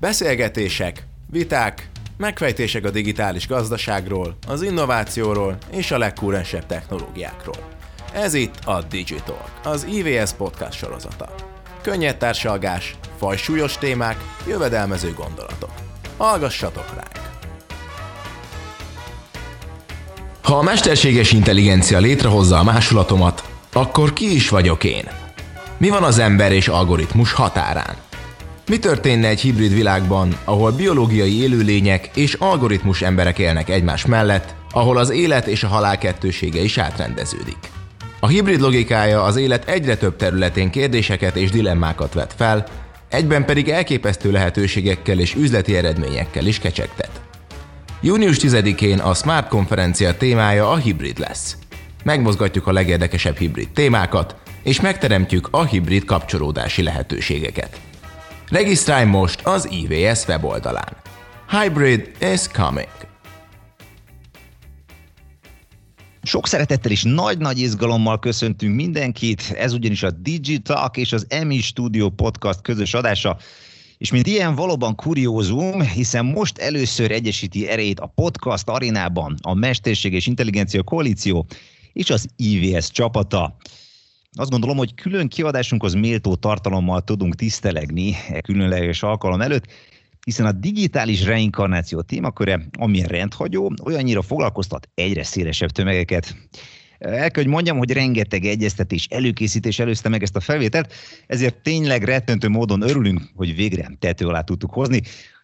Beszélgetések, viták, megfejtések a digitális gazdaságról, az innovációról és a legkúrensebb technológiákról. Ez itt a Digital, az IVS podcast sorozata. Könnyed társalgás, fajsúlyos témák, jövedelmező gondolatok. Hallgassatok ránk! Ha a mesterséges intelligencia létrehozza a másolatomat, akkor ki is vagyok én? Mi van az ember és algoritmus határán? Mi történne egy hibrid világban, ahol biológiai élőlények és algoritmus emberek élnek egymás mellett, ahol az élet és a halál kettősége is átrendeződik? A hibrid logikája az élet egyre több területén kérdéseket és dilemmákat vet fel, egyben pedig elképesztő lehetőségekkel és üzleti eredményekkel is kecsegtet. Június 10-én a Smart konferencia témája a hibrid lesz. Megmozgatjuk a legérdekesebb hibrid témákat, és megteremtjük a hibrid kapcsolódási lehetőségeket. Regisztrálj most az IVS weboldalán. Hybrid is coming. Sok szeretettel és nagy-nagy izgalommal köszöntünk mindenkit, ez ugyanis a Digitalk és az EMI Studio podcast közös adása, és mint ilyen valóban kuriózum, hiszen most először egyesíti erejét a podcast arénában a Mesterség és Intelligencia Koalíció és az IVS csapata. Azt gondolom, hogy külön kiadásunkhoz méltó tartalommal tudunk tisztelegni e különleges alkalom előtt, hiszen a digitális reinkarnáció témaköre, amilyen rendhagyó, olyannyira foglalkoztat egyre szélesebb tömegeket. El kell, hogy mondjam, hogy rengeteg egyeztetés, előkészítés előzte meg ezt a felvételt, ezért tényleg rettentő módon örülünk, hogy végre tető alá tudtuk hozni.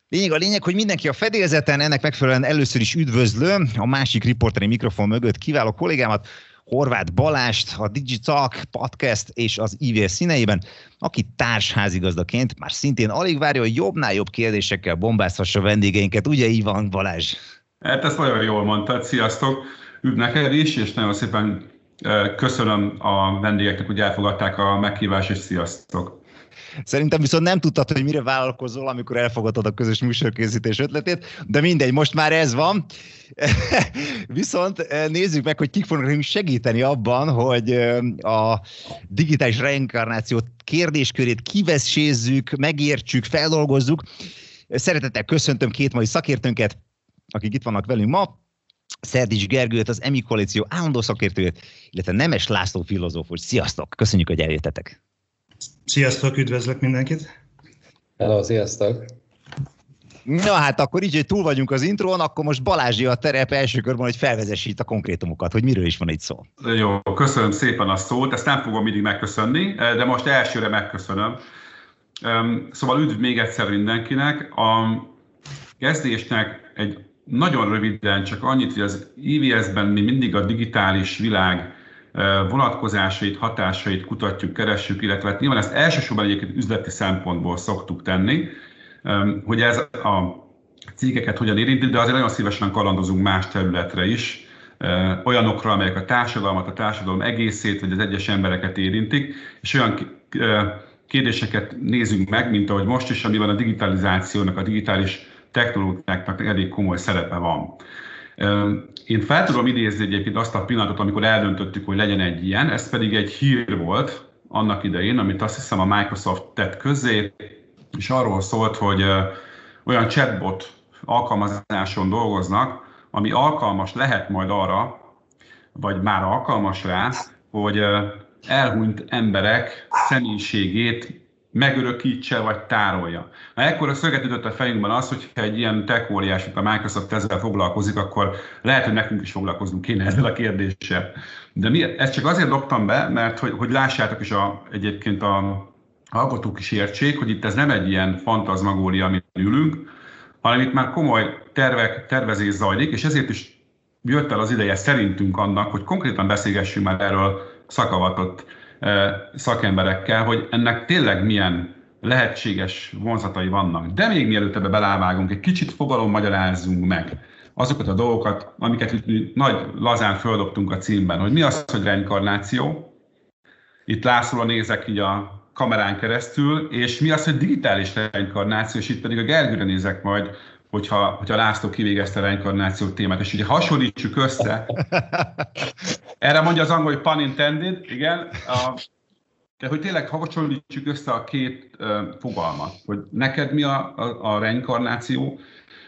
Lényeg a lényeg, hogy mindenki a fedélzeten, ennek megfelelően először is üdvözlöm a másik riporteri mikrofon mögött kiváló kollégámat, Horváth Balást, a Digitalk podcast és az IVS színeiben, aki társházigazdaként már szintén alig várja, hogy jobbnál jobb kérdésekkel bombázhassa vendégeinket. Ugye így van, Balázs? Hát ezt nagyon jól mondtad, sziasztok! Üdv neked is, és nagyon szépen köszönöm a vendégeknek, hogy elfogadták a meghívást, és sziasztok! Szerintem viszont nem tudtad, hogy mire vállalkozol, amikor elfogadtad a közös műsorkészítés ötletét, de mindegy, most már ez van. viszont eh, nézzük meg, hogy kik fognak segíteni abban, hogy eh, a digitális reinkarnáció kérdéskörét kivessézzük, megértsük, feldolgozzuk. Szeretettel köszöntöm két mai szakértőnket, akik itt vannak velünk ma. Szerdics Gergőt, az EMI koalíció állandó szakértőjét, illetve Nemes László filozófus. Sziasztok! Köszönjük, hogy eljöttetek! Sziasztok, üdvözlök mindenkit! Hello, sziasztok! Na hát akkor így, hogy túl vagyunk az intrón, akkor most Balázsi a terep első körben, hogy felvezess itt a konkrétumokat, hogy miről is van itt szó. Jó, köszönöm szépen a szót, ezt nem fogom mindig megköszönni, de most elsőre megköszönöm. Szóval üdv még egyszer mindenkinek. A kezdésnek egy nagyon röviden csak annyit, hogy az IVS-ben mi mindig a digitális világ vonatkozásait, hatásait kutatjuk, keressük, illetve hát nyilván ezt elsősorban egyébként üzleti szempontból szoktuk tenni, hogy ez a cégeket hogyan érinti, de azért nagyon szívesen kalandozunk más területre is, olyanokra, amelyek a társadalmat, a társadalom egészét, vagy az egyes embereket érintik, és olyan kérdéseket nézünk meg, mint ahogy most is, amiben a digitalizációnak, a digitális technológiáknak elég komoly szerepe van. Én fel tudom idézni egyébként azt a pillanatot, amikor eldöntöttük, hogy legyen egy ilyen, ez pedig egy hír volt annak idején, amit azt hiszem a Microsoft tett közé, és arról szólt, hogy olyan chatbot alkalmazáson dolgoznak, ami alkalmas lehet majd arra, vagy már alkalmas rá, hogy elhunyt emberek személyiségét megörökítse vagy tárolja. Na, ekkor a szöget ütött a fejünkben az, hogy egy ilyen tech óriás, a Microsoft ezzel foglalkozik, akkor lehet, hogy nekünk is foglalkoznunk kéne ezzel a kérdéssel. De mi, ezt csak azért dobtam be, mert hogy, hogy lássátok is a, egyébként a hallgatók is értsék, hogy itt ez nem egy ilyen fantazmagória, amit ülünk, hanem itt már komoly tervek, tervezés zajlik, és ezért is jött el az ideje szerintünk annak, hogy konkrétan beszélgessünk már erről szakavatott szakemberekkel, hogy ennek tényleg milyen lehetséges vonzatai vannak. De még mielőtt ebbe belávágunk, egy kicsit fogalom magyarázzunk meg azokat a dolgokat, amiket nagy lazán földobtunk a címben, hogy mi az, hogy reinkarnáció. Itt Lászlóra nézek így a kamerán keresztül, és mi az, hogy digitális reinkarnáció, és itt pedig a Gergőre nézek majd, hogyha, hogyha László kivégezte a reinkarnáció témát, és ugye hasonlítsuk össze. Erre mondja az angol, hogy pun intended, igen. A de hogy tényleg hasonlítsuk össze a két uh, fogalmat, hogy neked mi a, a, a reinkarnáció,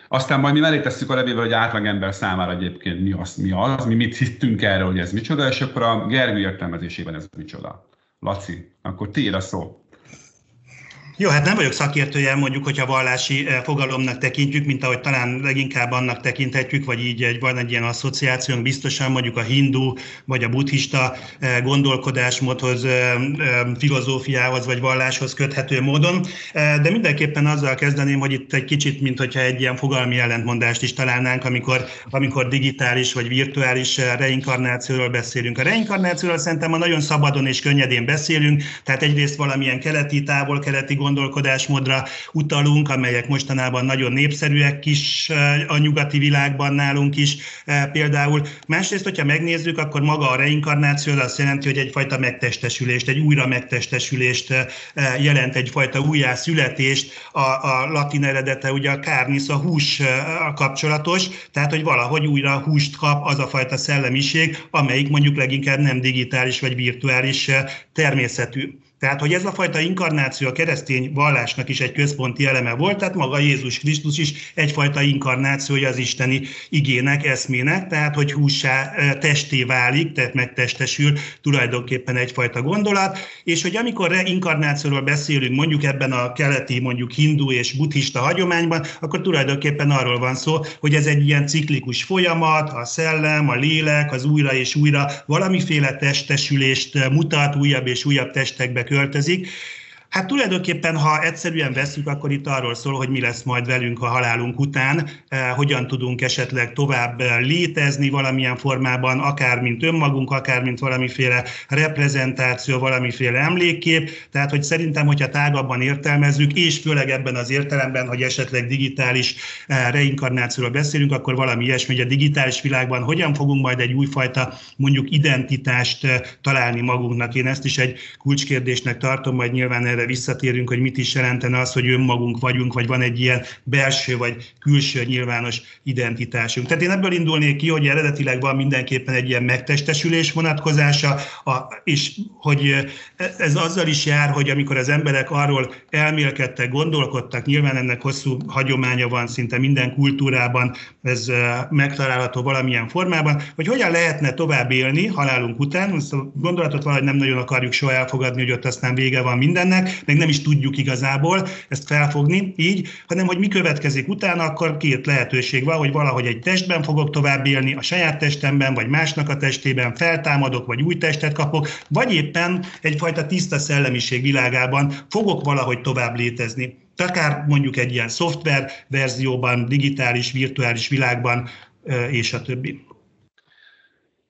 aztán majd mi mellé tesszük a levével, hogy átlagember számára egyébként mi az, mi az, mi mit hittünk erről, hogy ez micsoda, és akkor a Gergő értelmezésében ez micsoda. Laci, akkor tiéd a szó. Jó, hát nem vagyok szakértője, mondjuk, hogyha vallási eh, fogalomnak tekintjük, mint ahogy talán leginkább annak tekinthetjük, vagy így egy, van egy ilyen asszociációnk, biztosan mondjuk a hindu vagy a buddhista eh, gondolkodásmódhoz, eh, filozófiához vagy valláshoz köthető módon. De mindenképpen azzal kezdeném, hogy itt egy kicsit, mint hogyha egy ilyen fogalmi ellentmondást is találnánk, amikor, amikor digitális vagy virtuális reinkarnációról beszélünk. A reinkarnációról szerintem ma nagyon szabadon és könnyedén beszélünk, tehát egyrészt valamilyen keleti, távol-keleti gondolkodásmódra utalunk, amelyek mostanában nagyon népszerűek is eh, a nyugati világban nálunk is eh, például. Másrészt, hogyha megnézzük, akkor maga a reinkarnáció az azt jelenti, hogy egyfajta megtestesülést, egy újra megtestesülést eh, jelent, egyfajta újjászületést. A, a latin eredete ugye a kárnisz, a hús kapcsolatos, tehát hogy valahogy újra húst kap az a fajta szellemiség, amelyik mondjuk leginkább nem digitális vagy virtuális természetű. Tehát, hogy ez a fajta inkarnáció a keresztény vallásnak is egy központi eleme volt, tehát maga Jézus Krisztus is egyfajta inkarnációja az isteni igének, eszmének, tehát, hogy húsá testé válik, tehát megtestesül tulajdonképpen egyfajta gondolat, és hogy amikor reinkarnációról beszélünk, mondjuk ebben a keleti, mondjuk hindu és buddhista hagyományban, akkor tulajdonképpen arról van szó, hogy ez egy ilyen ciklikus folyamat, a szellem, a lélek, az újra és újra valamiféle testesülést mutat, újabb és újabb testekbe költözik, Hát tulajdonképpen, ha egyszerűen veszük, akkor itt arról szól, hogy mi lesz majd velünk a halálunk után, eh, hogyan tudunk esetleg tovább eh, létezni valamilyen formában, akár mint önmagunk, akár mint valamiféle reprezentáció, valamiféle emlékkép. Tehát, hogy szerintem, hogyha tágabban értelmezzük, és főleg ebben az értelemben, hogy esetleg digitális eh, reinkarnációról beszélünk, akkor valami ilyesmi, hogy a digitális világban hogyan fogunk majd egy újfajta mondjuk identitást találni magunknak. Én ezt is egy kulcskérdésnek tartom, majd nyilván erre visszatérünk, hogy mit is jelentene az, hogy önmagunk vagyunk, vagy van egy ilyen belső vagy külső nyilvános identitásunk. Tehát én ebből indulnék ki, hogy eredetileg van mindenképpen egy ilyen megtestesülés vonatkozása, a, és hogy ez azzal is jár, hogy amikor az emberek arról elmélkedtek, gondolkodtak, nyilván ennek hosszú hagyománya van szinte minden kultúrában, ez megtalálható valamilyen formában, hogy hogyan lehetne tovább élni halálunk után, ezt a gondolatot valahogy nem nagyon akarjuk soha elfogadni, hogy ott aztán vége van mindennek, meg nem is tudjuk igazából ezt felfogni így, hanem hogy mi következik utána, akkor két lehetőség van, hogy valahogy egy testben fogok tovább élni, a saját testemben, vagy másnak a testében feltámadok, vagy új testet kapok, vagy éppen egyfajta tiszta szellemiség világában fogok valahogy tovább létezni. Akár mondjuk egy ilyen szoftver verzióban, digitális, virtuális világban, és a többi.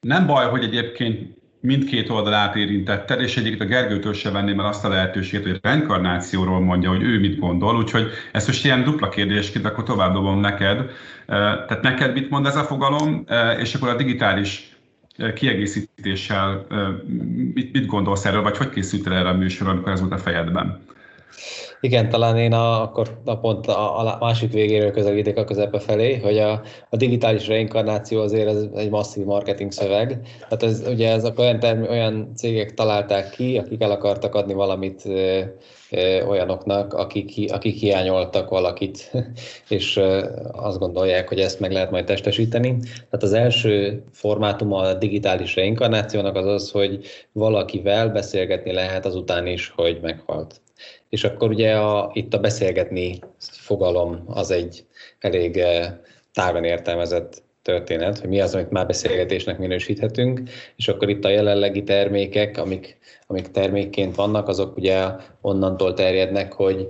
Nem baj, hogy egyébként mindkét oldalát érintetted, és egyébként a Gergőtől se venném el azt a lehetőséget, hogy reinkarnációról mondja, hogy ő mit gondol, úgyhogy ezt most ilyen dupla kérdésként akkor tovább dobom neked. Tehát neked mit mond ez a fogalom, és akkor a digitális kiegészítéssel mit, mit gondolsz erről, vagy hogy készültél erre a műsorra, amikor ez volt a fejedben? Igen, talán én a, akkor a pont a, a másik végéről közelítek a közepe felé, hogy a, a digitális reinkarnáció azért ez egy masszív marketing szöveg. Tehát ez, ugye ezek olyan, term, olyan cégek találták ki, akik el akartak adni valamit ö, ö, olyanoknak, akik, akik hiányoltak valakit, és ö, azt gondolják, hogy ezt meg lehet majd testesíteni. Tehát az első formátum a digitális reinkarnációnak az az, hogy valakivel beszélgetni lehet azután is, hogy meghalt. És akkor ugye a, itt a beszélgetni fogalom az egy elég eh, tágan értelmezett történet, hogy mi az, amit már beszélgetésnek minősíthetünk, és akkor itt a jelenlegi termékek, amik, amik termékként vannak, azok ugye onnantól terjednek, hogy,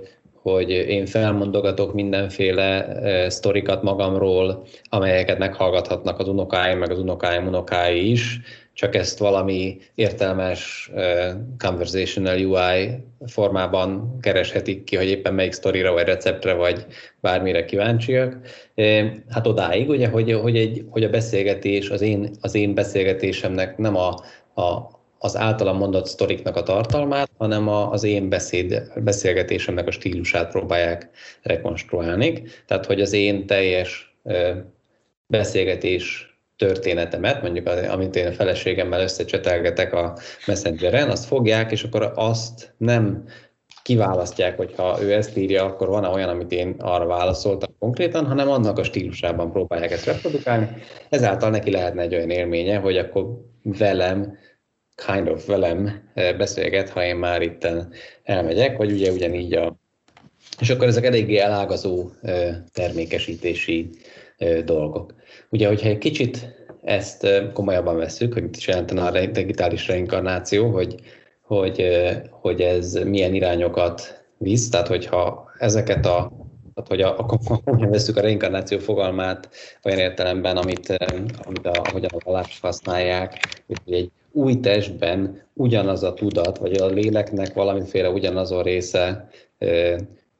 hogy én felmondogatok mindenféle uh, sztorikat magamról, amelyeket meghallgathatnak az unokáim, meg az unokáim unokái is, csak ezt valami értelmes uh, conversational UI formában kereshetik ki, hogy éppen melyik sztorira, vagy receptre, vagy bármire kíváncsiak. Hát odáig, ugye, hogy, hogy, egy, hogy a beszélgetés, az én, az én beszélgetésemnek nem a, a, az általam mondott sztoriknak a tartalmát, hanem a, az én beszéd, beszélgetésemnek a stílusát próbálják rekonstruálni. Tehát, hogy az én teljes beszélgetés történetemet, mondjuk amit én a feleségemmel összecsetelgetek a Messengeren, azt fogják, és akkor azt nem kiválasztják, hogy ha ő ezt írja, akkor van-e olyan, amit én arra válaszoltam konkrétan, hanem annak a stílusában próbálják ezt reprodukálni. Ezáltal neki lehetne egy olyan élménye, hogy akkor velem, kind of velem eh, beszélget, ha én már itt elmegyek, vagy ugye ugyanígy a... És akkor ezek eléggé elágazó eh, termékesítési eh, dolgok. Ugye, hogyha egy kicsit ezt komolyabban veszük, hogy mit is jelentene a digitális reinkarnáció, hogy hogy, hogy ez milyen irányokat visz, tehát hogyha ezeket a tehát, hogy a, hogyan veszük a reinkarnáció fogalmát olyan értelemben, amit, amit a, ahogyan a vallást használják, hogy egy új testben ugyanaz a tudat, vagy a léleknek valamiféle ugyanazon része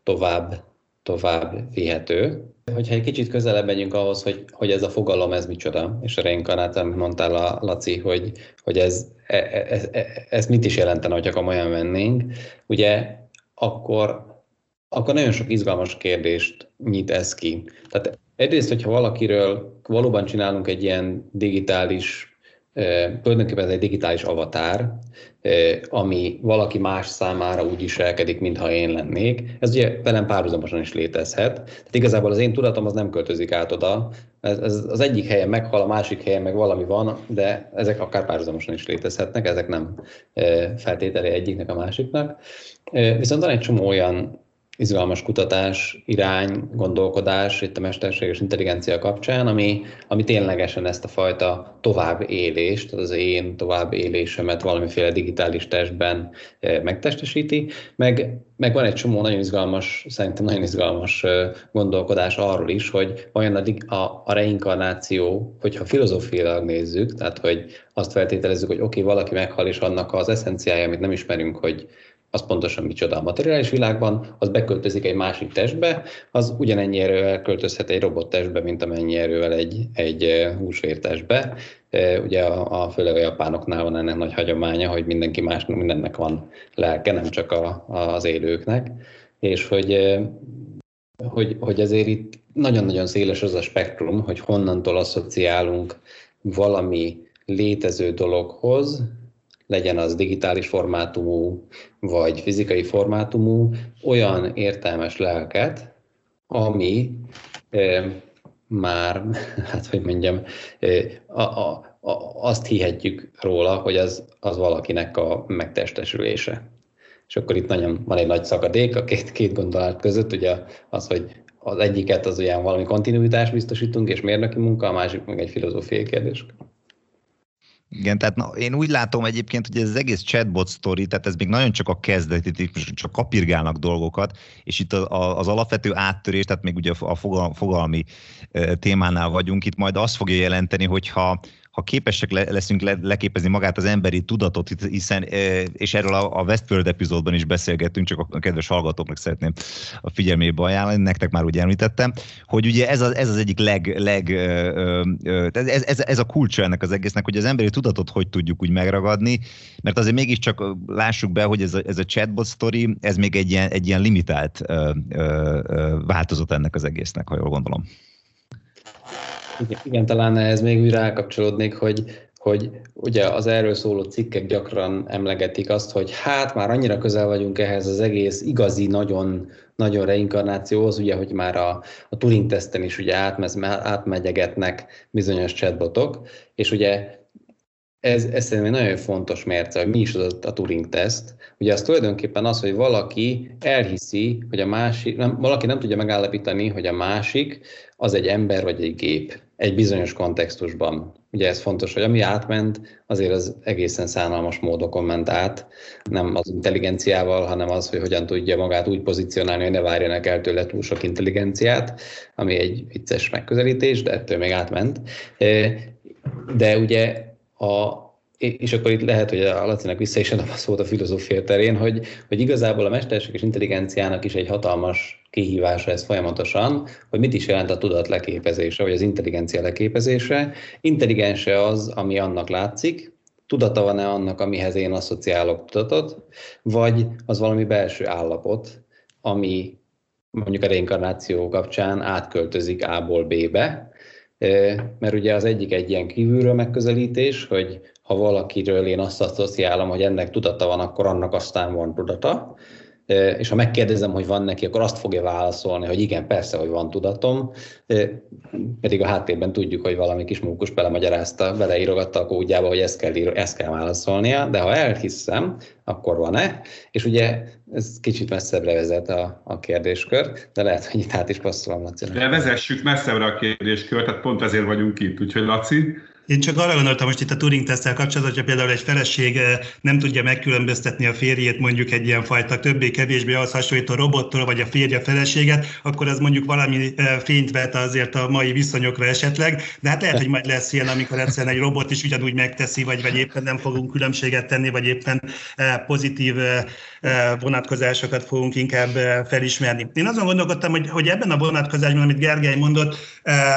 tovább, tovább vihető. Hogyha egy kicsit közelebb megyünk ahhoz, hogy, hogy ez a fogalom, ez micsoda, és a reinkarnáció, amit mondtál a Laci, hogy, hogy ez, ez, ez, ez mit is jelentene, hogyha komolyan vennénk, ugye akkor, akkor nagyon sok izgalmas kérdést nyit ez ki. Tehát egyrészt, hogyha valakiről valóban csinálunk egy ilyen digitális tulajdonképpen ez egy digitális avatár, ami valaki más számára úgy viselkedik, mintha én lennék. Ez ugye velem párhuzamosan is létezhet. Tehát igazából az én tudatom az nem költözik át oda. Ez, ez az egyik helyen meghal, a másik helyen meg valami van, de ezek akár párhuzamosan is létezhetnek, ezek nem feltételi egyiknek a másiknak. Viszont van egy csomó olyan izgalmas kutatás, irány, gondolkodás itt a mesterséges intelligencia kapcsán, ami, ami ténylegesen ezt a fajta továbbélést, az én továbbélésemet valamiféle digitális testben eh, megtestesíti, meg, meg van egy csomó nagyon izgalmas, szerintem nagyon izgalmas eh, gondolkodás arról is, hogy vajon a, a, a reinkarnáció, hogyha filozófiailag nézzük, tehát hogy azt feltételezzük, hogy oké, okay, valaki meghal, és annak az eszenciája, amit nem ismerünk, hogy az pontosan micsoda a materiális világban, az beköltözik egy másik testbe, az ugyanennyi erővel költözhet egy robottestbe, mint amennyi erővel egy, egy húsvértestbe. Ugye a, a, főleg a japánoknál van ennek nagy hagyománya, hogy mindenki más, mindennek van lelke, nem csak a, a, az élőknek, és hogy, hogy, hogy ezért itt nagyon-nagyon széles az a spektrum, hogy honnantól asszociálunk valami létező dologhoz, legyen az digitális formátumú vagy fizikai formátumú, olyan értelmes lelket, ami e, már, hát hogy mondjam, e, a, a, a, azt hihetjük róla, hogy az, az valakinek a megtestesülése. És akkor itt nagyon van egy nagy szakadék a két, két gondolat között, ugye az, hogy az egyiket az olyan valami kontinuitást biztosítunk, és mérnöki munka, a másik meg egy filozófiai kérdés. Igen, tehát na, én úgy látom egyébként, hogy ez az egész chatbot story, tehát ez még nagyon csak a kezdet, csak kapirgálnak dolgokat, és itt az alapvető áttörés, tehát még ugye a fogalmi témánál vagyunk, itt majd azt fogja jelenteni, hogyha ha képesek leszünk le, leképezni magát az emberi tudatot, hiszen, és erről a, Westworld epizódban is beszélgettünk, csak a kedves hallgatóknak szeretném a figyelmébe ajánlani, nektek már úgy említettem, hogy ugye ez az, ez az egyik leg, leg ez, ez, ez, a kulcsa ennek az egésznek, hogy az emberi tudatot hogy tudjuk úgy megragadni, mert azért mégiscsak lássuk be, hogy ez a, ez a chatbot story, ez még egy ilyen, egy ilyen limitált változat ennek az egésznek, ha jól gondolom. Igen, igen, talán ez még újra elkapcsolódnék, hogy, hogy ugye az erről szóló cikkek gyakran emlegetik azt, hogy hát már annyira közel vagyunk ehhez az egész igazi, nagyon, nagyon reinkarnációhoz, ugye, hogy már a, a Turing-teszten is ugye átmez, átmegyegetnek bizonyos chatbotok, és ugye ez, ez szerintem egy nagyon fontos mérce, hogy mi is az a Turing-teszt. Ugye az tulajdonképpen az, hogy valaki elhiszi, hogy a másik, nem, valaki nem tudja megállapítani, hogy a másik az egy ember vagy egy gép egy bizonyos kontextusban. Ugye ez fontos, hogy ami átment, azért az egészen szánalmas módokon ment át, nem az intelligenciával, hanem az, hogy hogyan tudja magát úgy pozícionálni, hogy ne várjanak el tőle túl sok intelligenciát, ami egy vicces megközelítés, de ettől még átment. De ugye a, és akkor itt lehet, hogy a Lacinak vissza is adom a szót a filozófia terén, hogy, hogy igazából a mesterséges intelligenciának is egy hatalmas kihívása ez folyamatosan, hogy mit is jelent a tudat leképezése, vagy az intelligencia leképezése. Intelligense az, ami annak látszik, tudata van-e annak, amihez én asszociálok tudatot, vagy az valami belső állapot, ami mondjuk a reinkarnáció kapcsán átköltözik A-ból B-be, mert ugye az egyik egy ilyen kívülről megközelítés, hogy ha valakiről én azt asszociálom, hogy ennek tudata van, akkor annak aztán van tudata és ha megkérdezem, hogy van neki, akkor azt fogja válaszolni, hogy igen, persze, hogy van tudatom, pedig a háttérben tudjuk, hogy valami kis mókus belemagyarázta, beleírogatta a kódjába, hogy ezt kell, ezt kell válaszolnia, de ha elhiszem, akkor van-e? És ugye ez kicsit messzebbre vezet a, a kérdéskör, de lehet, hogy itt át is passzolom, Laci. De vezessük messzebbre a kérdéskört, tehát pont ezért vagyunk itt, úgyhogy Laci, én csak arra gondoltam most itt a Turing tesztel kapcsolatban, hogyha például egy feleség eh, nem tudja megkülönböztetni a férjét mondjuk egy ilyen fajta többé-kevésbé ahhoz hasonlító robottól, vagy a férje feleséget, akkor az mondjuk valami eh, fényt vet azért a mai viszonyokra esetleg, de hát lehet, hogy majd lesz ilyen, amikor egyszerűen egy robot is ugyanúgy megteszi, vagy, vagy éppen nem fogunk különbséget tenni, vagy éppen eh, pozitív vonatkozásokat fogunk inkább felismerni. Én azon gondolkodtam, hogy, hogy ebben a vonatkozásban, amit Gergely mondott,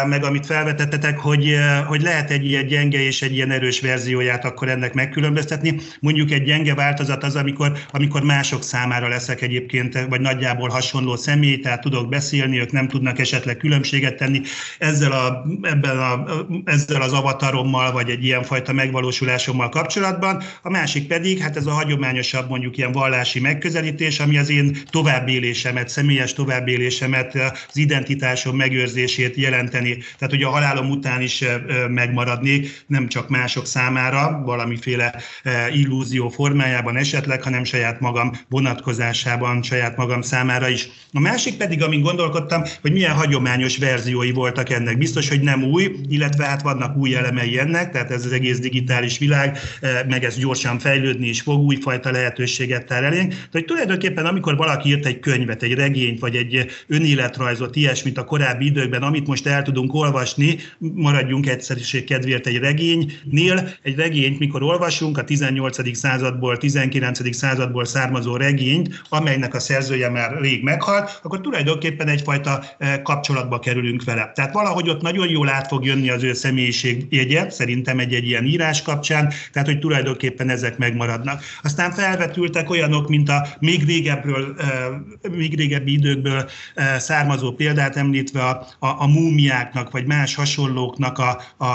meg amit felvetettetek, hogy, hogy lehet egy ilyen gyenge és egy ilyen erős verzióját akkor ennek megkülönböztetni. Mondjuk egy gyenge változat az, amikor, amikor mások számára leszek egyébként, vagy nagyjából hasonló személy, tehát tudok beszélni, ők nem tudnak esetleg különbséget tenni. Ezzel, a, ebben a, ezzel az avatarommal, vagy egy ilyen fajta megvalósulásommal kapcsolatban. A másik pedig, hát ez a hagyományosabb mondjuk ilyen vallási megközelítés, ami az én továbbélésemet, személyes továbbélésemet, az identitásom megőrzését jelenteni. Tehát, hogy a halálom után is megmaradni adnék, nem csak mások számára, valamiféle eh, illúzió formájában esetleg, hanem saját magam vonatkozásában, saját magam számára is. A másik pedig, amin gondolkodtam, hogy milyen hagyományos verziói voltak ennek. Biztos, hogy nem új, illetve hát vannak új elemei ennek, tehát ez az egész digitális világ, eh, meg ez gyorsan fejlődni is fog, újfajta lehetőséget tár elénk. Tehát tulajdonképpen, amikor valaki írt egy könyvet, egy regényt, vagy egy önéletrajzot, ilyesmit a korábbi időkben, amit most el tudunk olvasni, maradjunk egyszerűség kedvéért azért egy regénynél, egy regényt, mikor olvasunk, a 18. századból, 19. századból származó regényt, amelynek a szerzője már rég meghalt, akkor tulajdonképpen egyfajta e, kapcsolatba kerülünk vele. Tehát valahogy ott nagyon jól át fog jönni az ő személyiségjegye, szerintem egy-egy ilyen írás kapcsán, tehát hogy tulajdonképpen ezek megmaradnak. Aztán felvetültek olyanok, mint a még régebbről, e, még régebbi időkből e, származó példát említve a, a, a múmiáknak, vagy más hasonlóknak a, a,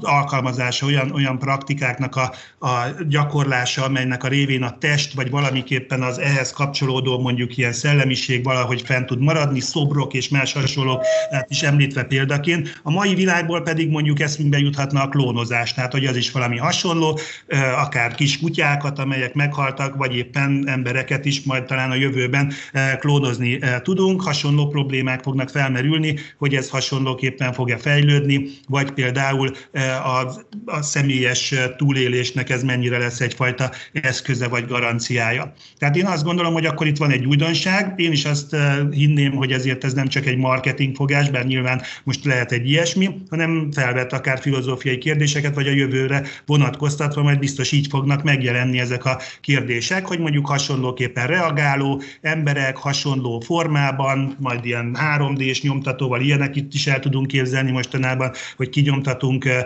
a alkalmazása, olyan, olyan praktikáknak a, a gyakorlása, amelynek a révén a test, vagy valamiképpen az ehhez kapcsolódó mondjuk ilyen szellemiség valahogy fent tud maradni, szobrok és más hasonlók hát is említve példaként. A mai világból pedig mondjuk eszünkbe juthatna a klónozás, tehát hogy az is valami hasonló, akár kis kutyákat, amelyek meghaltak, vagy éppen embereket is majd talán a jövőben klónozni tudunk. Hasonló problémák fognak felmerülni, hogy ez hasonlóképpen fog-e fejlődni, vagy például a, a személyes túlélésnek ez mennyire lesz egyfajta eszköze vagy garanciája. Tehát én azt gondolom, hogy akkor itt van egy újdonság. Én is azt eh, hinném, hogy ezért ez nem csak egy marketingfogás, bár nyilván most lehet egy ilyesmi, hanem felvet akár filozófiai kérdéseket, vagy a jövőre vonatkoztatva, majd biztos így fognak megjelenni ezek a kérdések, hogy mondjuk hasonlóképpen reagáló emberek, hasonló formában, majd ilyen 3D-s nyomtatóval ilyenek itt is el tudunk képzelni mostanában, hogy kinyomtatunk Eh,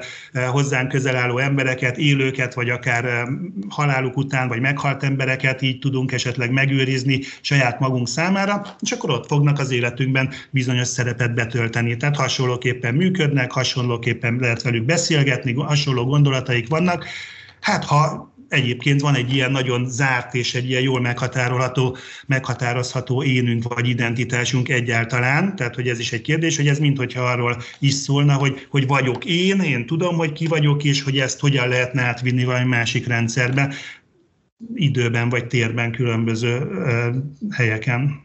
hozzánk közel álló embereket, élőket, vagy akár haláluk után, vagy meghalt embereket így tudunk esetleg megőrizni saját magunk számára, és akkor ott fognak az életünkben bizonyos szerepet betölteni. Tehát hasonlóképpen működnek, hasonlóképpen lehet velük beszélgetni, hasonló gondolataik vannak. Hát ha egyébként van egy ilyen nagyon zárt és egy ilyen jól meghatárolható, meghatározható énünk vagy identitásunk egyáltalán. Tehát, hogy ez is egy kérdés, hogy ez mint hogyha arról is szólna, hogy, hogy vagyok én, én tudom, hogy ki vagyok, és hogy ezt hogyan lehetne átvinni valami másik rendszerbe, időben vagy térben különböző uh, helyeken.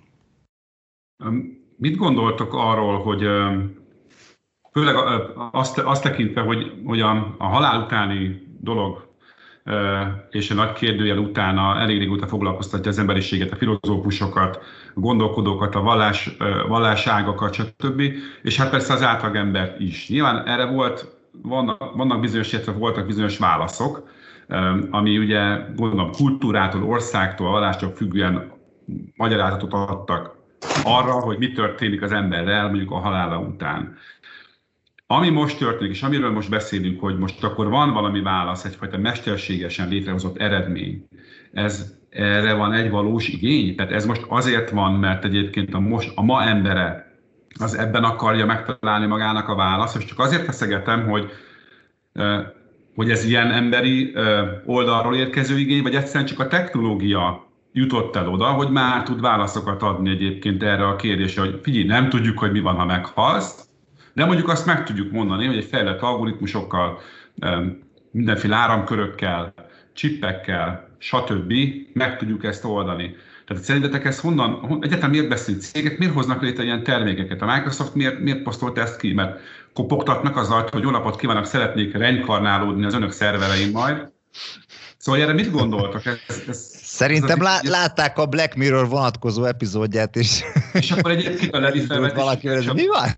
Mit gondoltok arról, hogy főleg azt, azt tekintve, hogy, hogy a, a halál utáni dolog és a nagy kérdőjel utána elég régóta foglalkoztatja az emberiséget, a filozófusokat, a gondolkodókat, a vallás, valláságokat, stb. És hát persze az átlagember is. Nyilván erre volt, vannak, vannak bizonyos, illetve voltak bizonyos válaszok, ami ugye gondolom kultúrától, országtól, vallástól függően magyarázatot adtak arra, hogy mi történik az emberrel mondjuk a halála után. Ami most történik, és amiről most beszélünk, hogy most akkor van valami válasz, egyfajta mesterségesen létrehozott eredmény, ez erre van egy valós igény? Tehát ez most azért van, mert egyébként a, most, a ma embere az ebben akarja megtalálni magának a választ, és csak azért feszegetem, hogy hogy ez ilyen emberi oldalról érkező igény, vagy egyszerűen csak a technológia jutott el oda, hogy már tud válaszokat adni egyébként erre a kérdésre, hogy figyelj, nem tudjuk, hogy mi van, ha meghalsz, de mondjuk azt meg tudjuk mondani, hogy egy fejlett algoritmusokkal, mindenféle áramkörökkel, csippekkel, stb. meg tudjuk ezt oldani. Tehát szerintetek ez honnan, egyetem miért beszél cégek, miért hoznak létre ilyen termékeket? A Microsoft miért, miért posztolt ezt ki? Mert kopogtatnak azzal, hogy jó napot kívánok, szeretnék reinkarnálódni az önök szerverein majd. Szóval erre mit gondoltak? Ez, ez, Szerintem az, látták a Black Mirror vonatkozó epizódját is. És akkor egyébként a Levi Valaki ez mi van?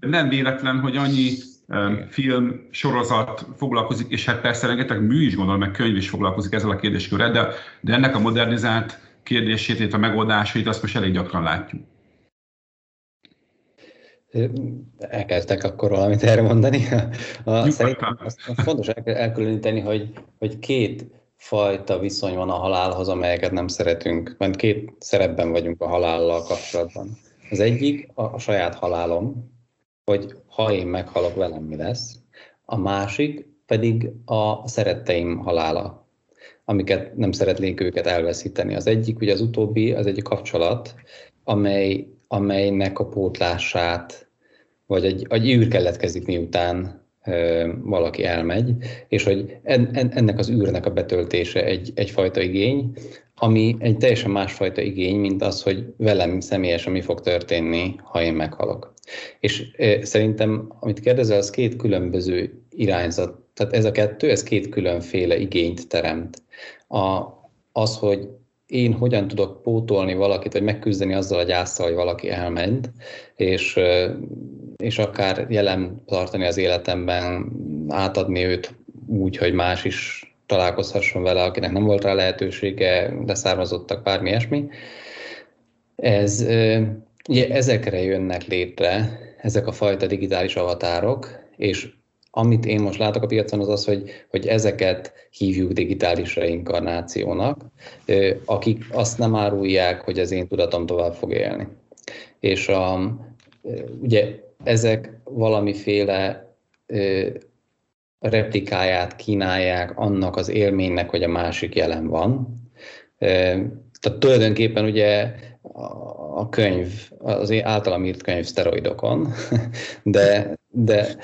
Nem véletlen, hogy annyi um, film, sorozat foglalkozik, és hát persze rengeteg mű is gondolom, meg könyv is foglalkozik ezzel a kérdéskörrel, de, de ennek a modernizált kérdését, a megoldásait azt most elég gyakran látjuk. Elkezdtek akkor valamit erre mondani. A, szerintem azt, azt fontos elkülöníteni, hogy, hogy két fajta viszony van a halálhoz, amelyeket nem szeretünk, mert két szerepben vagyunk a halállal kapcsolatban. Az egyik a, a saját halálom, hogy ha én meghalok, velem mi lesz. A másik pedig a szeretteim halála, amiket nem szeretnénk őket elveszíteni. Az egyik, ugye az utóbbi, az egy kapcsolat, amely, amelynek a pótlását, vagy egy, egy űr keletkezik miután valaki elmegy, és hogy en, ennek az űrnek a betöltése egy, egyfajta igény, ami egy teljesen másfajta igény, mint az, hogy velem személyesen mi fog történni, ha én meghalok. És szerintem, amit kérdezel, az két különböző irányzat, tehát ez a kettő, ez két különféle igényt teremt. A, az, hogy én hogyan tudok pótolni valakit, vagy megküzdeni azzal a gyászsal, hogy valaki elment, és és akár jelen tartani az életemben, átadni őt úgy, hogy más is találkozhasson vele, akinek nem volt rá lehetősége, leszármazottak, bármi ilyesmi. Ez, ugye ezekre jönnek létre ezek a fajta digitális avatárok, és amit én most látok a piacon, az az, hogy, hogy ezeket hívjuk digitális reinkarnációnak, akik azt nem árulják, hogy az én tudatom tovább fog élni. És a, ugye ezek valamiféle ö, replikáját kínálják annak az élménynek, hogy a másik jelen van. Ö, tehát tulajdonképpen ugye a könyv, az általam írt könyv szteroidokon, de, de,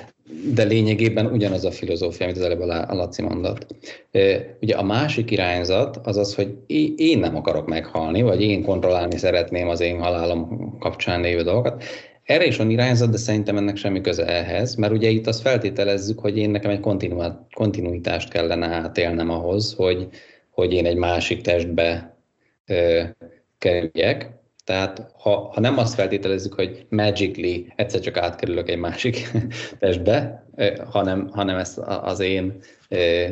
de lényegében ugyanaz a filozófia, amit az előbb a Laci mondott. Ugye a másik irányzat az az, hogy én nem akarok meghalni, vagy én kontrollálni szeretném az én halálom kapcsán lévő dolgokat. Erre is van irányzat, de szerintem ennek semmi köze ehhez, mert ugye itt azt feltételezzük, hogy én nekem egy kontinuitást kellene átélnem ahhoz, hogy, hogy én egy másik testbe ö, kerüljek. Tehát ha, ha nem azt feltételezzük, hogy magically egyszer csak átkerülök egy másik testbe, ö, hanem, hanem ezt az én ö,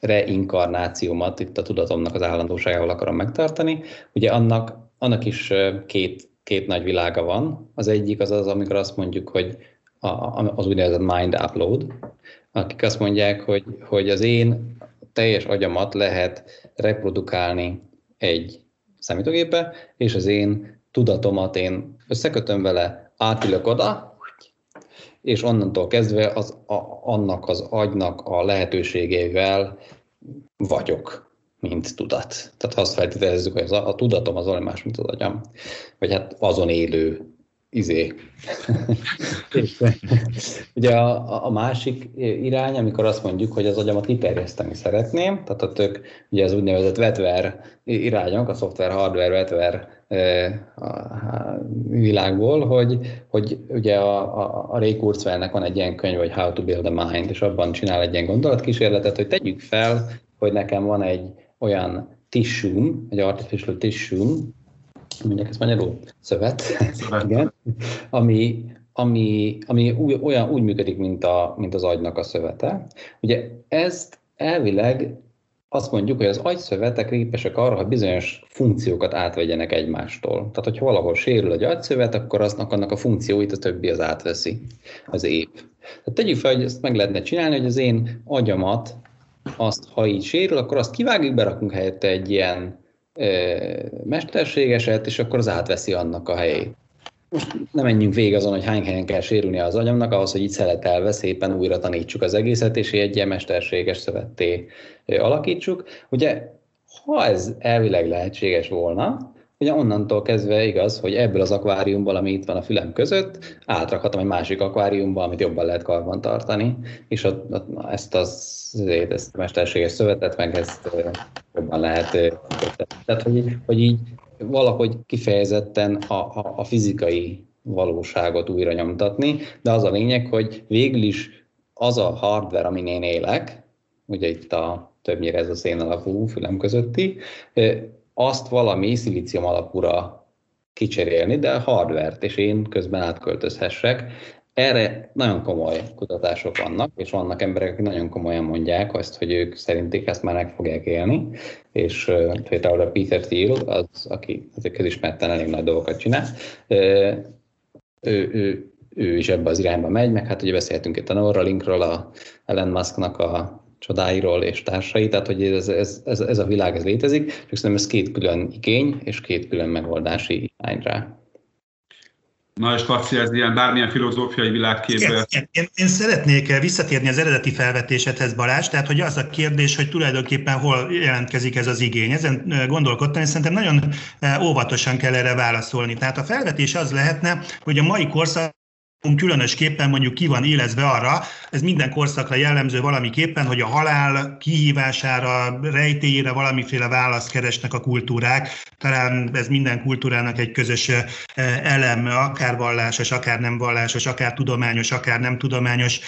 reinkarnációmat itt a tudatomnak az állandóságával akarom megtartani, ugye annak, annak is két két nagy világa van. Az egyik az az, amikor azt mondjuk, hogy az úgynevezett mind upload, akik azt mondják, hogy, hogy az én teljes agyamat lehet reprodukálni egy számítógépbe, és az én tudatomat én összekötöm vele, átülök oda, és onnantól kezdve az, a, annak az agynak a lehetőségével vagyok mint tudat. Tehát azt feltételezzük, hogy az a, a tudatom az valami más, mint az agyam, vagy hát azon élő izé. ugye a, a másik irány, amikor azt mondjuk, hogy az agyamat kiterjeszteni szeretném, tehát a tök, ugye az úgynevezett vetver irányok, a szoftver, hardware, vetver a világból, hogy, hogy ugye a, a, a Ray Kurzweilnek van egy ilyen könyv, hogy How to Build a Mind, és abban csinál egy ilyen gondolatkísérletet, hogy tegyük fel, hogy nekem van egy olyan tissue, egy artificial tissue, mondják ezt magyarul? Szövet, Szövet. igen, ami, ami, ami úgy, olyan, úgy működik, mint, a, mint az agynak a szövete. Ugye ezt elvileg azt mondjuk, hogy az agyszövetek képesek arra, hogy bizonyos funkciókat átvegyenek egymástól. Tehát, hogyha valahol sérül egy agyszövet, akkor aznak annak a funkcióit a többi az átveszi, az épp. Tehát tegyük fel, hogy ezt meg lehetne csinálni, hogy az én agyamat azt, ha így sérül, akkor azt kivágjuk, berakunk helyette egy ilyen ö, mesterségeset, és akkor az átveszi annak a helyét. most nem menjünk végig azon, hogy hány helyen kell sérülni az agyamnak, ahhoz, hogy így szeletelve szépen újra tanítsuk az egészet, és egy ilyen mesterséges szövetté alakítsuk. Ugye, ha ez elvileg lehetséges volna, ugye onnantól kezdve igaz, hogy ebből az akváriumból, ami itt van a fülem között, átrakhatom egy másik akváriumba, amit jobban lehet karban tartani, és ott, ott ezt, az, ezt a mesterséges szövetet, meg ezt jobban lehet Tehát, hogy, hogy így valahogy kifejezetten a, a, a fizikai valóságot újra nyomtatni, de az a lényeg, hogy végül is az a hardware, amin én élek, ugye itt a többnyire ez a szén alapú fülem közötti, azt valami szilícium alapúra kicserélni, de hardvert, és én közben átköltözhessek. Erre nagyon komoly kutatások vannak, és vannak emberek, akik nagyon komolyan mondják azt, hogy ők szerintik ezt már meg fogják élni, és uh, például a Peter Thiel, az, aki azért közismerten elég nagy dolgokat csinál, uh, ő, ő, ő is ebbe az irányba megy, meg hát ugye beszéltünk itt a Neuralinkról, a Elon Musknak a csodáiról és társai, tehát hogy ez, ez, ez, ez a világ ez létezik, csak szerintem ez két külön igény és két külön megoldási irány rá. Na és Laci, ez ilyen bármilyen filozófiai világképbe. Én, én, én szeretnék visszatérni az eredeti felvetésedhez, Balázs, tehát hogy az a kérdés, hogy tulajdonképpen hol jelentkezik ez az igény. Ezen gondolkodtam, és szerintem nagyon óvatosan kell erre válaszolni. Tehát a felvetés az lehetne, hogy a mai korszak különösképpen mondjuk ki van élezve arra, ez minden korszakra jellemző valamiképpen, hogy a halál kihívására, rejtélyére valamiféle választ keresnek a kultúrák. Talán ez minden kultúrának egy közös elem, akár vallásos, akár nem vallásos, akár tudományos, akár nem tudományos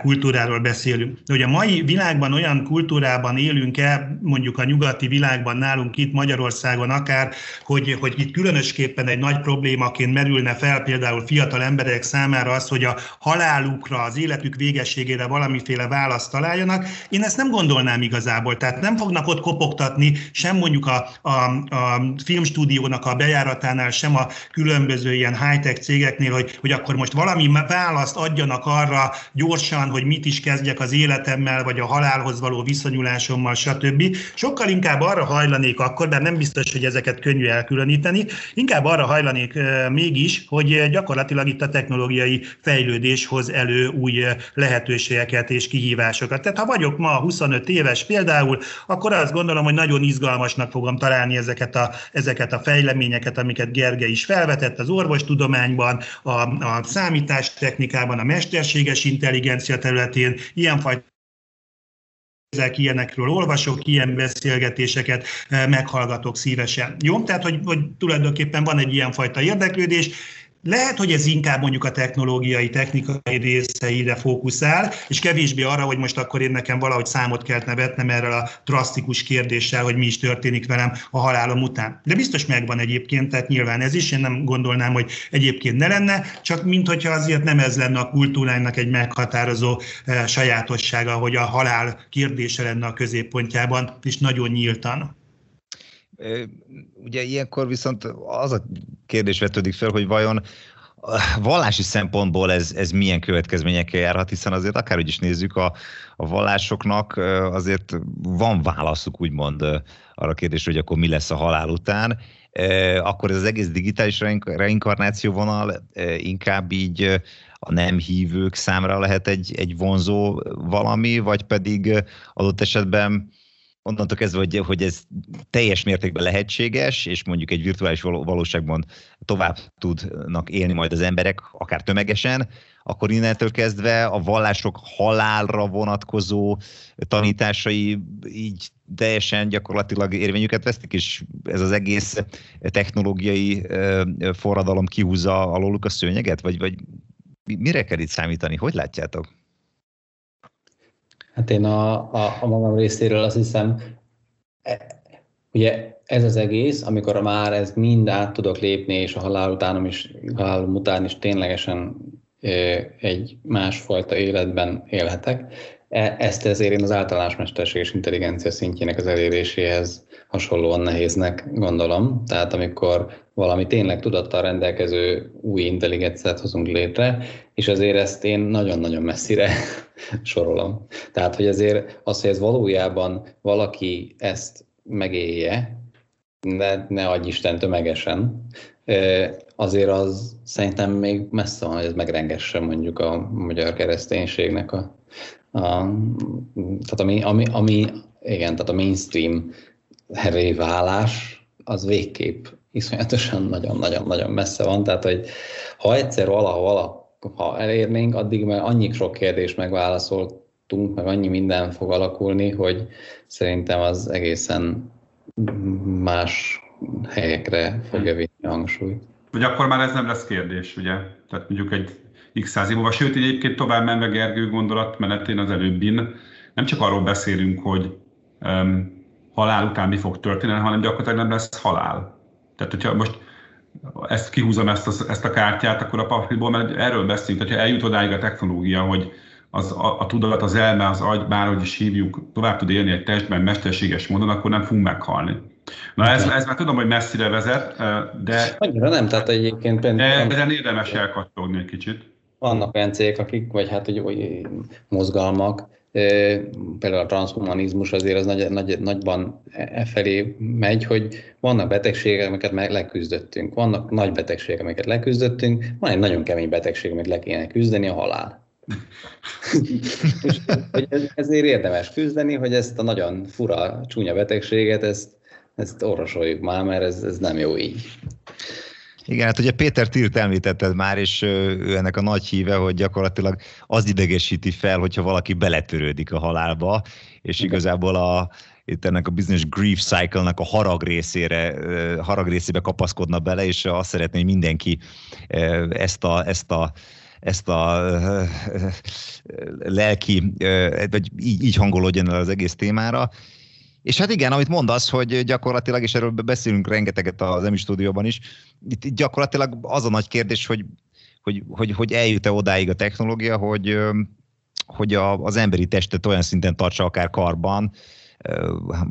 kultúráról beszélünk. De hogy a mai világban olyan kultúrában élünk el, mondjuk a nyugati világban nálunk itt Magyarországon akár, hogy, hogy itt különösképpen egy nagy problémaként merülne fel például fiatal emberek számára, számára az, hogy a halálukra, az életük végességére valamiféle választ találjanak. Én ezt nem gondolnám igazából, tehát nem fognak ott kopogtatni sem mondjuk a, a, a filmstúdiónak a bejáratánál, sem a különböző ilyen high-tech cégeknél, hogy, hogy akkor most valami választ adjanak arra gyorsan, hogy mit is kezdjek az életemmel, vagy a halálhoz való viszonyulásommal, stb. Sokkal inkább arra hajlanék akkor, bár nem biztos, hogy ezeket könnyű elkülöníteni, inkább arra hajlanék e, mégis, hogy gyakorlatilag itt a technológiai technológiai fejlődés hoz elő új eh, lehetőségeket és kihívásokat. Tehát ha vagyok ma 25 éves például, akkor azt gondolom, hogy nagyon izgalmasnak fogom találni ezeket a, ezeket a fejleményeket, amiket Gerge is felvetett az orvostudományban, a, a számítástechnikában, a mesterséges intelligencia területén, ilyenfajta ezek ilyenekről olvasok, ilyen beszélgetéseket meghallgatok szívesen. Jó? Tehát, hogy, hogy tulajdonképpen van egy ilyenfajta érdeklődés, lehet, hogy ez inkább mondjuk a technológiai, technikai részeire fókuszál, és kevésbé arra, hogy most akkor én nekem valahogy számot kell nevetnem erről a drasztikus kérdéssel, hogy mi is történik velem a halálom után. De biztos megvan egyébként, tehát nyilván ez is, én nem gondolnám, hogy egyébként ne lenne, csak mint hogyha azért nem ez lenne a kultúrának egy meghatározó eh, sajátossága, hogy a halál kérdése lenne a középpontjában, és nagyon nyíltan. Ugye ilyenkor viszont az a kérdés vetődik fel, hogy vajon vallási szempontból ez, ez milyen következményekkel járhat, hiszen azért akárhogy is nézzük, a, a vallásoknak azért van válaszuk úgymond arra a kérdésre, hogy akkor mi lesz a halál után, akkor ez az egész digitális reinkarnáció vonal inkább így a nem hívők számra lehet egy, egy vonzó valami, vagy pedig adott esetben onnantól kezdve, hogy, hogy ez teljes mértékben lehetséges, és mondjuk egy virtuális valóságban tovább tudnak élni majd az emberek, akár tömegesen, akkor innentől kezdve a vallások halálra vonatkozó tanításai így teljesen gyakorlatilag érvényüket vesztik, és ez az egész technológiai forradalom kihúzza alóluk a szőnyeget, vagy, vagy mire kell itt számítani? Hogy látjátok? Hát én a, a, a magam részéről azt hiszem, e, ugye ez az egész, amikor már ez mind át tudok lépni, és a halál után is, halálom után is ténylegesen egy másfajta életben élhetek. E, ezt ezért én az általános mesterséges intelligencia szintjének az eléréséhez hasonlóan nehéznek gondolom. Tehát amikor valami tényleg tudattal rendelkező új intelligenciát hozunk létre, és azért ezt én nagyon-nagyon messzire sorolom. Tehát, hogy azért az, hogy ez valójában valaki ezt megélje, ne, ne adj Isten tömegesen, azért az szerintem még messze van, hogy ez megrengesse mondjuk a magyar kereszténységnek a, a tehát ami, ami, ami, igen, tehát a mainstream válás, az végképp iszonyatosan nagyon-nagyon-nagyon messze van, tehát hogy ha egyszer valahol ha elérnénk, addig már annyi sok kérdés megválaszoltunk, meg annyi minden fog alakulni, hogy szerintem az egészen más helyekre fogja vinni a hangsúlyt. Vagy akkor már ez nem lesz kérdés, ugye? Tehát mondjuk egy x száz év múlva, sőt, egyébként tovább menve Gergő gondolat menetén az előbbin, nem csak arról beszélünk, hogy um, halál után mi fog történni, hanem gyakorlatilag nem lesz halál. Tehát, hogyha most ezt kihúzom ezt a, ezt a kártyát, akkor a papírból, mert erről beszélünk, hogyha eljut odáig a technológia, hogy az, a, a tudat, az elme, az agy, bárhogy is hívjuk, tovább tud élni egy testben mesterséges módon, akkor nem fogunk meghalni. Na ez, ez már tudom, hogy messzire vezet, de... Annyira nem, tehát egyébként... De ezen érdemes elkattogni egy kicsit. Vannak olyan cégek, akik, vagy hát hogy, hogy mozgalmak, például a transhumanizmus azért az nagy, nagy, nagyban e, felé megy, hogy vannak betegségek, amiket meg leküzdöttünk, vannak nagy betegségek, amiket leküzdöttünk, van egy nagyon kemény betegség, amit le kéne küzdeni, a halál. és, hogy ezért érdemes küzdeni, hogy ezt a nagyon fura, csúnya betegséget, ezt, ezt orvosoljuk már, mert ez, ez nem jó így. Igen, hát ugye Péter Tirt említetted már, és ő ennek a nagy híve, hogy gyakorlatilag az idegesíti fel, hogyha valaki beletörődik a halálba, és igazából a, itt ennek a business grief cycle-nak a harag részére, harag részébe kapaszkodna bele, és azt szeretné, hogy mindenki ezt a, ezt a ezt a lelki, vagy így, így hangolódjon el az egész témára. És hát igen, amit mondasz, hogy gyakorlatilag, és erről beszélünk rengeteget az EMI stúdióban is, itt, gyakorlatilag az a nagy kérdés, hogy, hogy, hogy, hogy eljut-e odáig a technológia, hogy, hogy a, az emberi testet olyan szinten tartsa akár karban,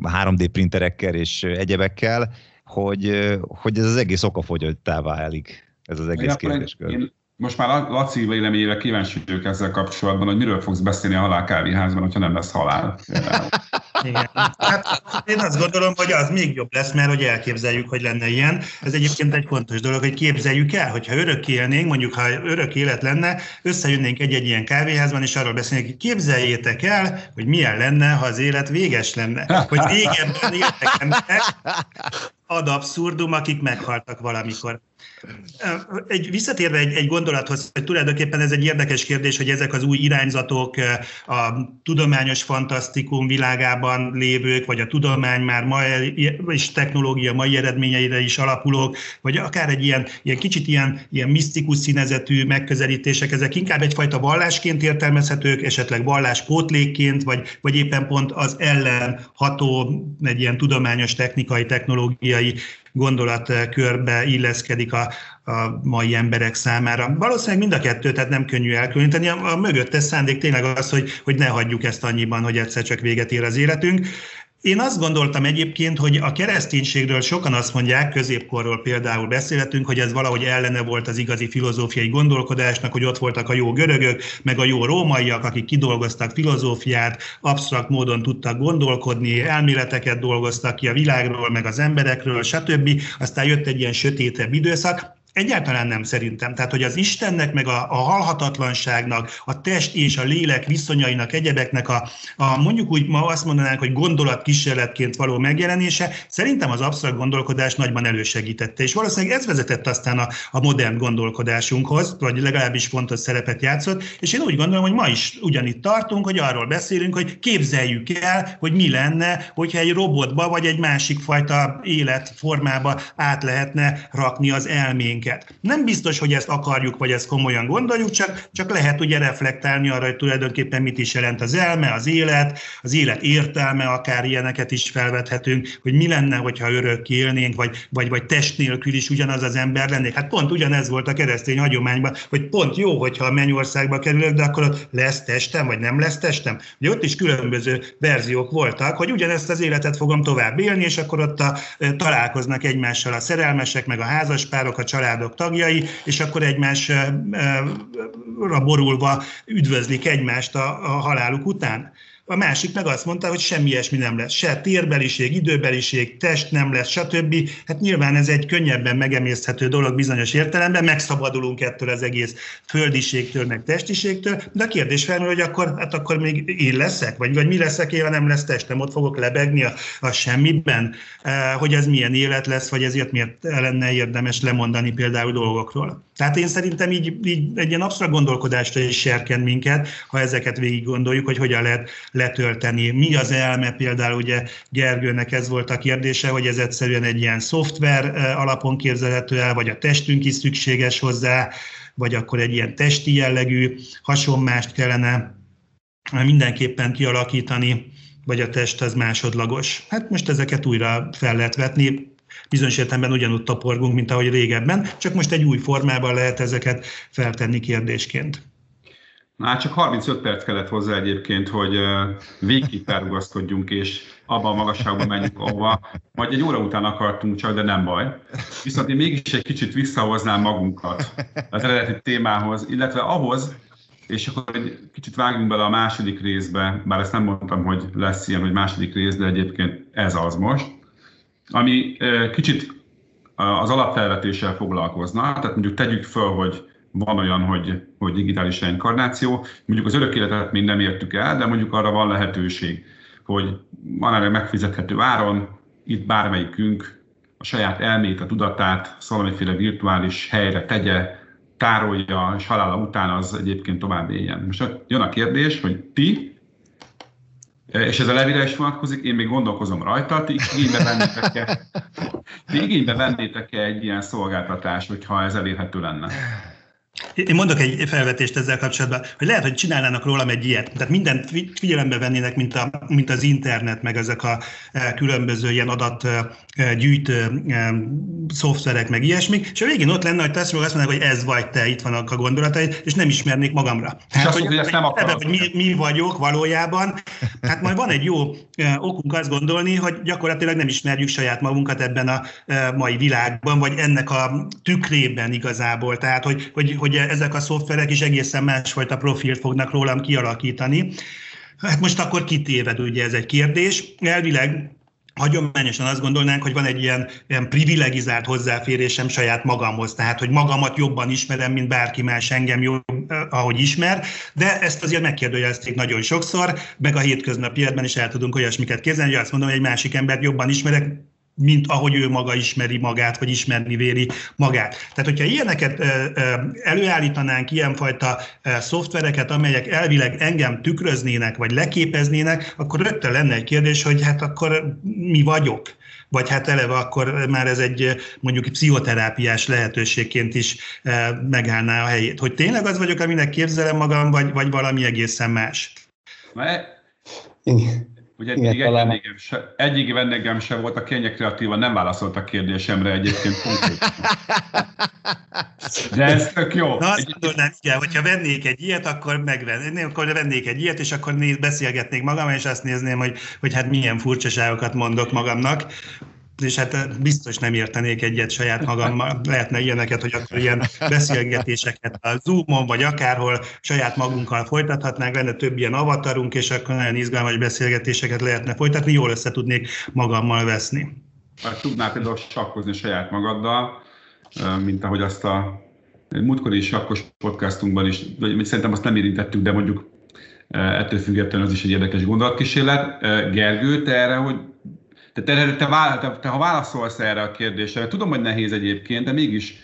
3D printerekkel és egyebekkel, hogy, hogy ez az egész okafogyottá válik, ez az egész kérdéskör. Én, most már Laci véleményére kíváncsi vagyok ezzel kapcsolatban, hogy miről fogsz beszélni a halál kávéházban, hogyha nem lesz halál. Igen. Hát én azt gondolom, hogy az még jobb lesz, mert hogy elképzeljük, hogy lenne ilyen. Ez egyébként egy fontos dolog, hogy képzeljük el, hogyha örök élnénk, mondjuk ha örök élet lenne, összejönnénk egy-egy ilyen kávéházban, és arról beszélnénk, hogy képzeljétek el, hogy milyen lenne, ha az élet véges lenne. Hogy régebben éltek emberek, ad abszurdum, akik meghaltak valamikor. Egy, visszatérve egy, egy gondolathoz, hogy tulajdonképpen ez egy érdekes kérdés, hogy ezek az új irányzatok a tudományos fantasztikum világában lévők, vagy a tudomány már ma és technológia mai eredményeire is alapulók, vagy akár egy ilyen, ilyen kicsit ilyen, ilyen misztikus színezetű megközelítések, ezek inkább egyfajta vallásként értelmezhetők, esetleg valláspótlékként, vagy, vagy éppen pont az ellen ható, egy ilyen tudományos, technikai, technológiai gondolatkörbe illeszkedik a, a mai emberek számára. Valószínűleg mind a kettő, tehát nem könnyű elkülöníteni. A, a mögöttes szándék tényleg az, hogy, hogy ne hagyjuk ezt annyiban, hogy egyszer csak véget ér az életünk. Én azt gondoltam egyébként, hogy a kereszténységről sokan azt mondják, középkorról például beszélhetünk, hogy ez valahogy ellene volt az igazi filozófiai gondolkodásnak, hogy ott voltak a jó görögök, meg a jó rómaiak, akik kidolgoztak filozófiát, absztrakt módon tudtak gondolkodni, elméleteket dolgoztak ki a világról, meg az emberekről, stb. Aztán jött egy ilyen sötétebb időszak, Egyáltalán nem szerintem. Tehát, hogy az Istennek, meg a, a halhatatlanságnak, a test és a lélek viszonyainak, egyebeknek a, a mondjuk úgy ma azt mondanánk, hogy gondolat kísérletként való megjelenése, szerintem az absztrakt gondolkodás nagyban elősegítette. És valószínűleg ez vezetett aztán a, a modern gondolkodásunkhoz, vagy legalábbis fontos szerepet játszott, és én úgy gondolom, hogy ma is ugyanitt tartunk, hogy arról beszélünk, hogy képzeljük el, hogy mi lenne, hogyha egy robotba, vagy egy másik fajta életformába át lehetne rakni az elménk minket. Nem biztos, hogy ezt akarjuk, vagy ezt komolyan gondoljuk, csak, csak lehet ugye reflektálni arra, hogy tulajdonképpen mit is jelent az elme, az élet, az élet értelme, akár ilyeneket is felvethetünk, hogy mi lenne, hogyha örök élnénk, vagy, vagy, vagy test nélkül is ugyanaz az ember lennék. Hát pont ugyanez volt a keresztény hagyományban, hogy pont jó, hogyha a mennyországba kerülök, de akkor ott lesz testem, vagy nem lesz testem. Ugye ott is különböző verziók voltak, hogy ugyanezt az életet fogom tovább élni, és akkor ott a, találkoznak egymással a szerelmesek, meg a házaspárok, a család családok tagjai, és akkor egymásra borulva üdvözlik egymást a, a haláluk után. A másik meg azt mondta, hogy semmi ilyesmi nem lesz. Se térbeliség, időbeliség, test nem lesz, stb. Hát nyilván ez egy könnyebben megemészthető dolog bizonyos értelemben, megszabadulunk ettől az egész földiségtől, meg testiségtől, de a kérdés felmerül, hogy akkor, hát akkor még én leszek, vagy, vagy mi leszek én, ha nem lesz testem, ott fogok lebegni a, a semmiben, eh, hogy ez milyen élet lesz, vagy ezért miért lenne érdemes lemondani például dolgokról. Tehát én szerintem így, így egy ilyen absztrakt gondolkodásra is serkent minket, ha ezeket végig gondoljuk, hogy hogyan lehet letölteni. Mi az elme például, ugye Gergőnek ez volt a kérdése, hogy ez egyszerűen egy ilyen szoftver alapon képzelhető el, vagy a testünk is szükséges hozzá, vagy akkor egy ilyen testi jellegű hasonmást kellene mindenképpen kialakítani, vagy a test az másodlagos. Hát most ezeket újra fel lehet vetni, bizonyos értelemben ugyanúgy taporgunk, mint ahogy régebben, csak most egy új formában lehet ezeket feltenni kérdésként. Na hát csak 35 perc kellett hozzá egyébként, hogy végig felrugaszkodjunk, és abban a magasságban menjünk, ahova majd egy óra után akartunk csak, de nem baj. Viszont én mégis egy kicsit visszahoznám magunkat az eredeti témához, illetve ahhoz, és akkor egy kicsit vágjunk bele a második részbe, bár ezt nem mondtam, hogy lesz ilyen, hogy második rész, de egyébként ez az most, ami kicsit az alapfelvetéssel foglalkozna, tehát mondjuk tegyük föl, hogy van olyan, hogy, hogy digitális reinkarnáció. Mondjuk az örök életet még nem értük el, de mondjuk arra van lehetőség, hogy van erre megfizethető áron, itt bármelyikünk a saját elmét, a tudatát valamiféle virtuális helyre tegye, tárolja, és halála után az egyébként tovább éljen. Most jön a kérdés, hogy ti, és ez a levére is vonatkozik, én még gondolkozom rajta, ti igénybe vennétek-e, ti igénybe vennétek-e egy ilyen szolgáltatást, hogyha ez elérhető lenne? Én mondok egy felvetést ezzel kapcsolatban, hogy lehet, hogy csinálnának rólam egy ilyet. Tehát mindent figyelembe vennének, mint, a, mint az internet, meg ezek a e, különböző ilyen adatgyűjtő e, szoftverek, meg ilyesmik, és a végén ott lenne, hogy te azt mondanak, hogy ez vagy te, itt vannak a gondolataid, és nem ismernék magamra. Tehát, azt hogy, hogy, ezt nem ebben, hogy mi, mi vagyok valójában, hát majd van egy jó okunk azt gondolni, hogy gyakorlatilag nem ismerjük saját magunkat ebben a mai világban, vagy ennek a tükrében igazából. Tehát, hogy, hogy, hogy ezek a szoftverek is egészen másfajta profilt fognak rólam kialakítani. Hát most akkor kitéved, ugye ez egy kérdés. Elvileg hagyományosan azt gondolnánk, hogy van egy ilyen, ilyen privilegizált hozzáférésem saját magamhoz, tehát hogy magamat jobban ismerem, mint bárki más engem jobb, ahogy ismer, de ezt azért megkérdőjelezték nagyon sokszor, meg a hétköznapi életben is el tudunk olyasmiket képzelni, hogy azt mondom, hogy egy másik embert jobban ismerek, mint ahogy ő maga ismeri magát, vagy ismerni véli magát. Tehát, hogyha ilyeneket előállítanánk, ilyenfajta szoftvereket, amelyek elvileg engem tükröznének, vagy leképeznének, akkor rögtön lenne egy kérdés, hogy hát akkor mi vagyok? vagy hát eleve akkor már ez egy mondjuk pszichoterápiás lehetőségként is megállná a helyét. Hogy tényleg az vagyok, aminek képzelem magam, vagy, vagy valami egészen más? Ugye Igen, egy vendégem se, egyik vendégem sem volt, a kények kreatívan nem válaszolt a kérdésemre egyébként. De ez tök jó. Na azt gondolnám, igen, hogyha vennék egy ilyet, akkor megvenném, akkor vennék egy ilyet, és akkor néz, beszélgetnék magam, és azt nézném, hogy, hogy hát milyen furcsaságokat mondok magamnak és hát biztos nem értenék egyet saját magammal. Lehetne ilyeneket, hogy akkor ilyen beszélgetéseket a Zoomon, vagy akárhol saját magunkkal folytathatnánk, lenne több ilyen avatarunk, és akkor nagyon izgalmas beszélgetéseket lehetne folytatni, jól össze tudnék magammal veszni. Hát tudnál például sakkozni saját magaddal, mint ahogy azt a múltkori sakkos podcastunkban is, vagy szerintem azt nem érintettük, de mondjuk ettől függetlenül az is egy érdekes gondolatkísérlet. Gergő, te erre, hogy te, te, te, te, te, ha válaszolsz erre a kérdésre, tudom, hogy nehéz egyébként, de mégis,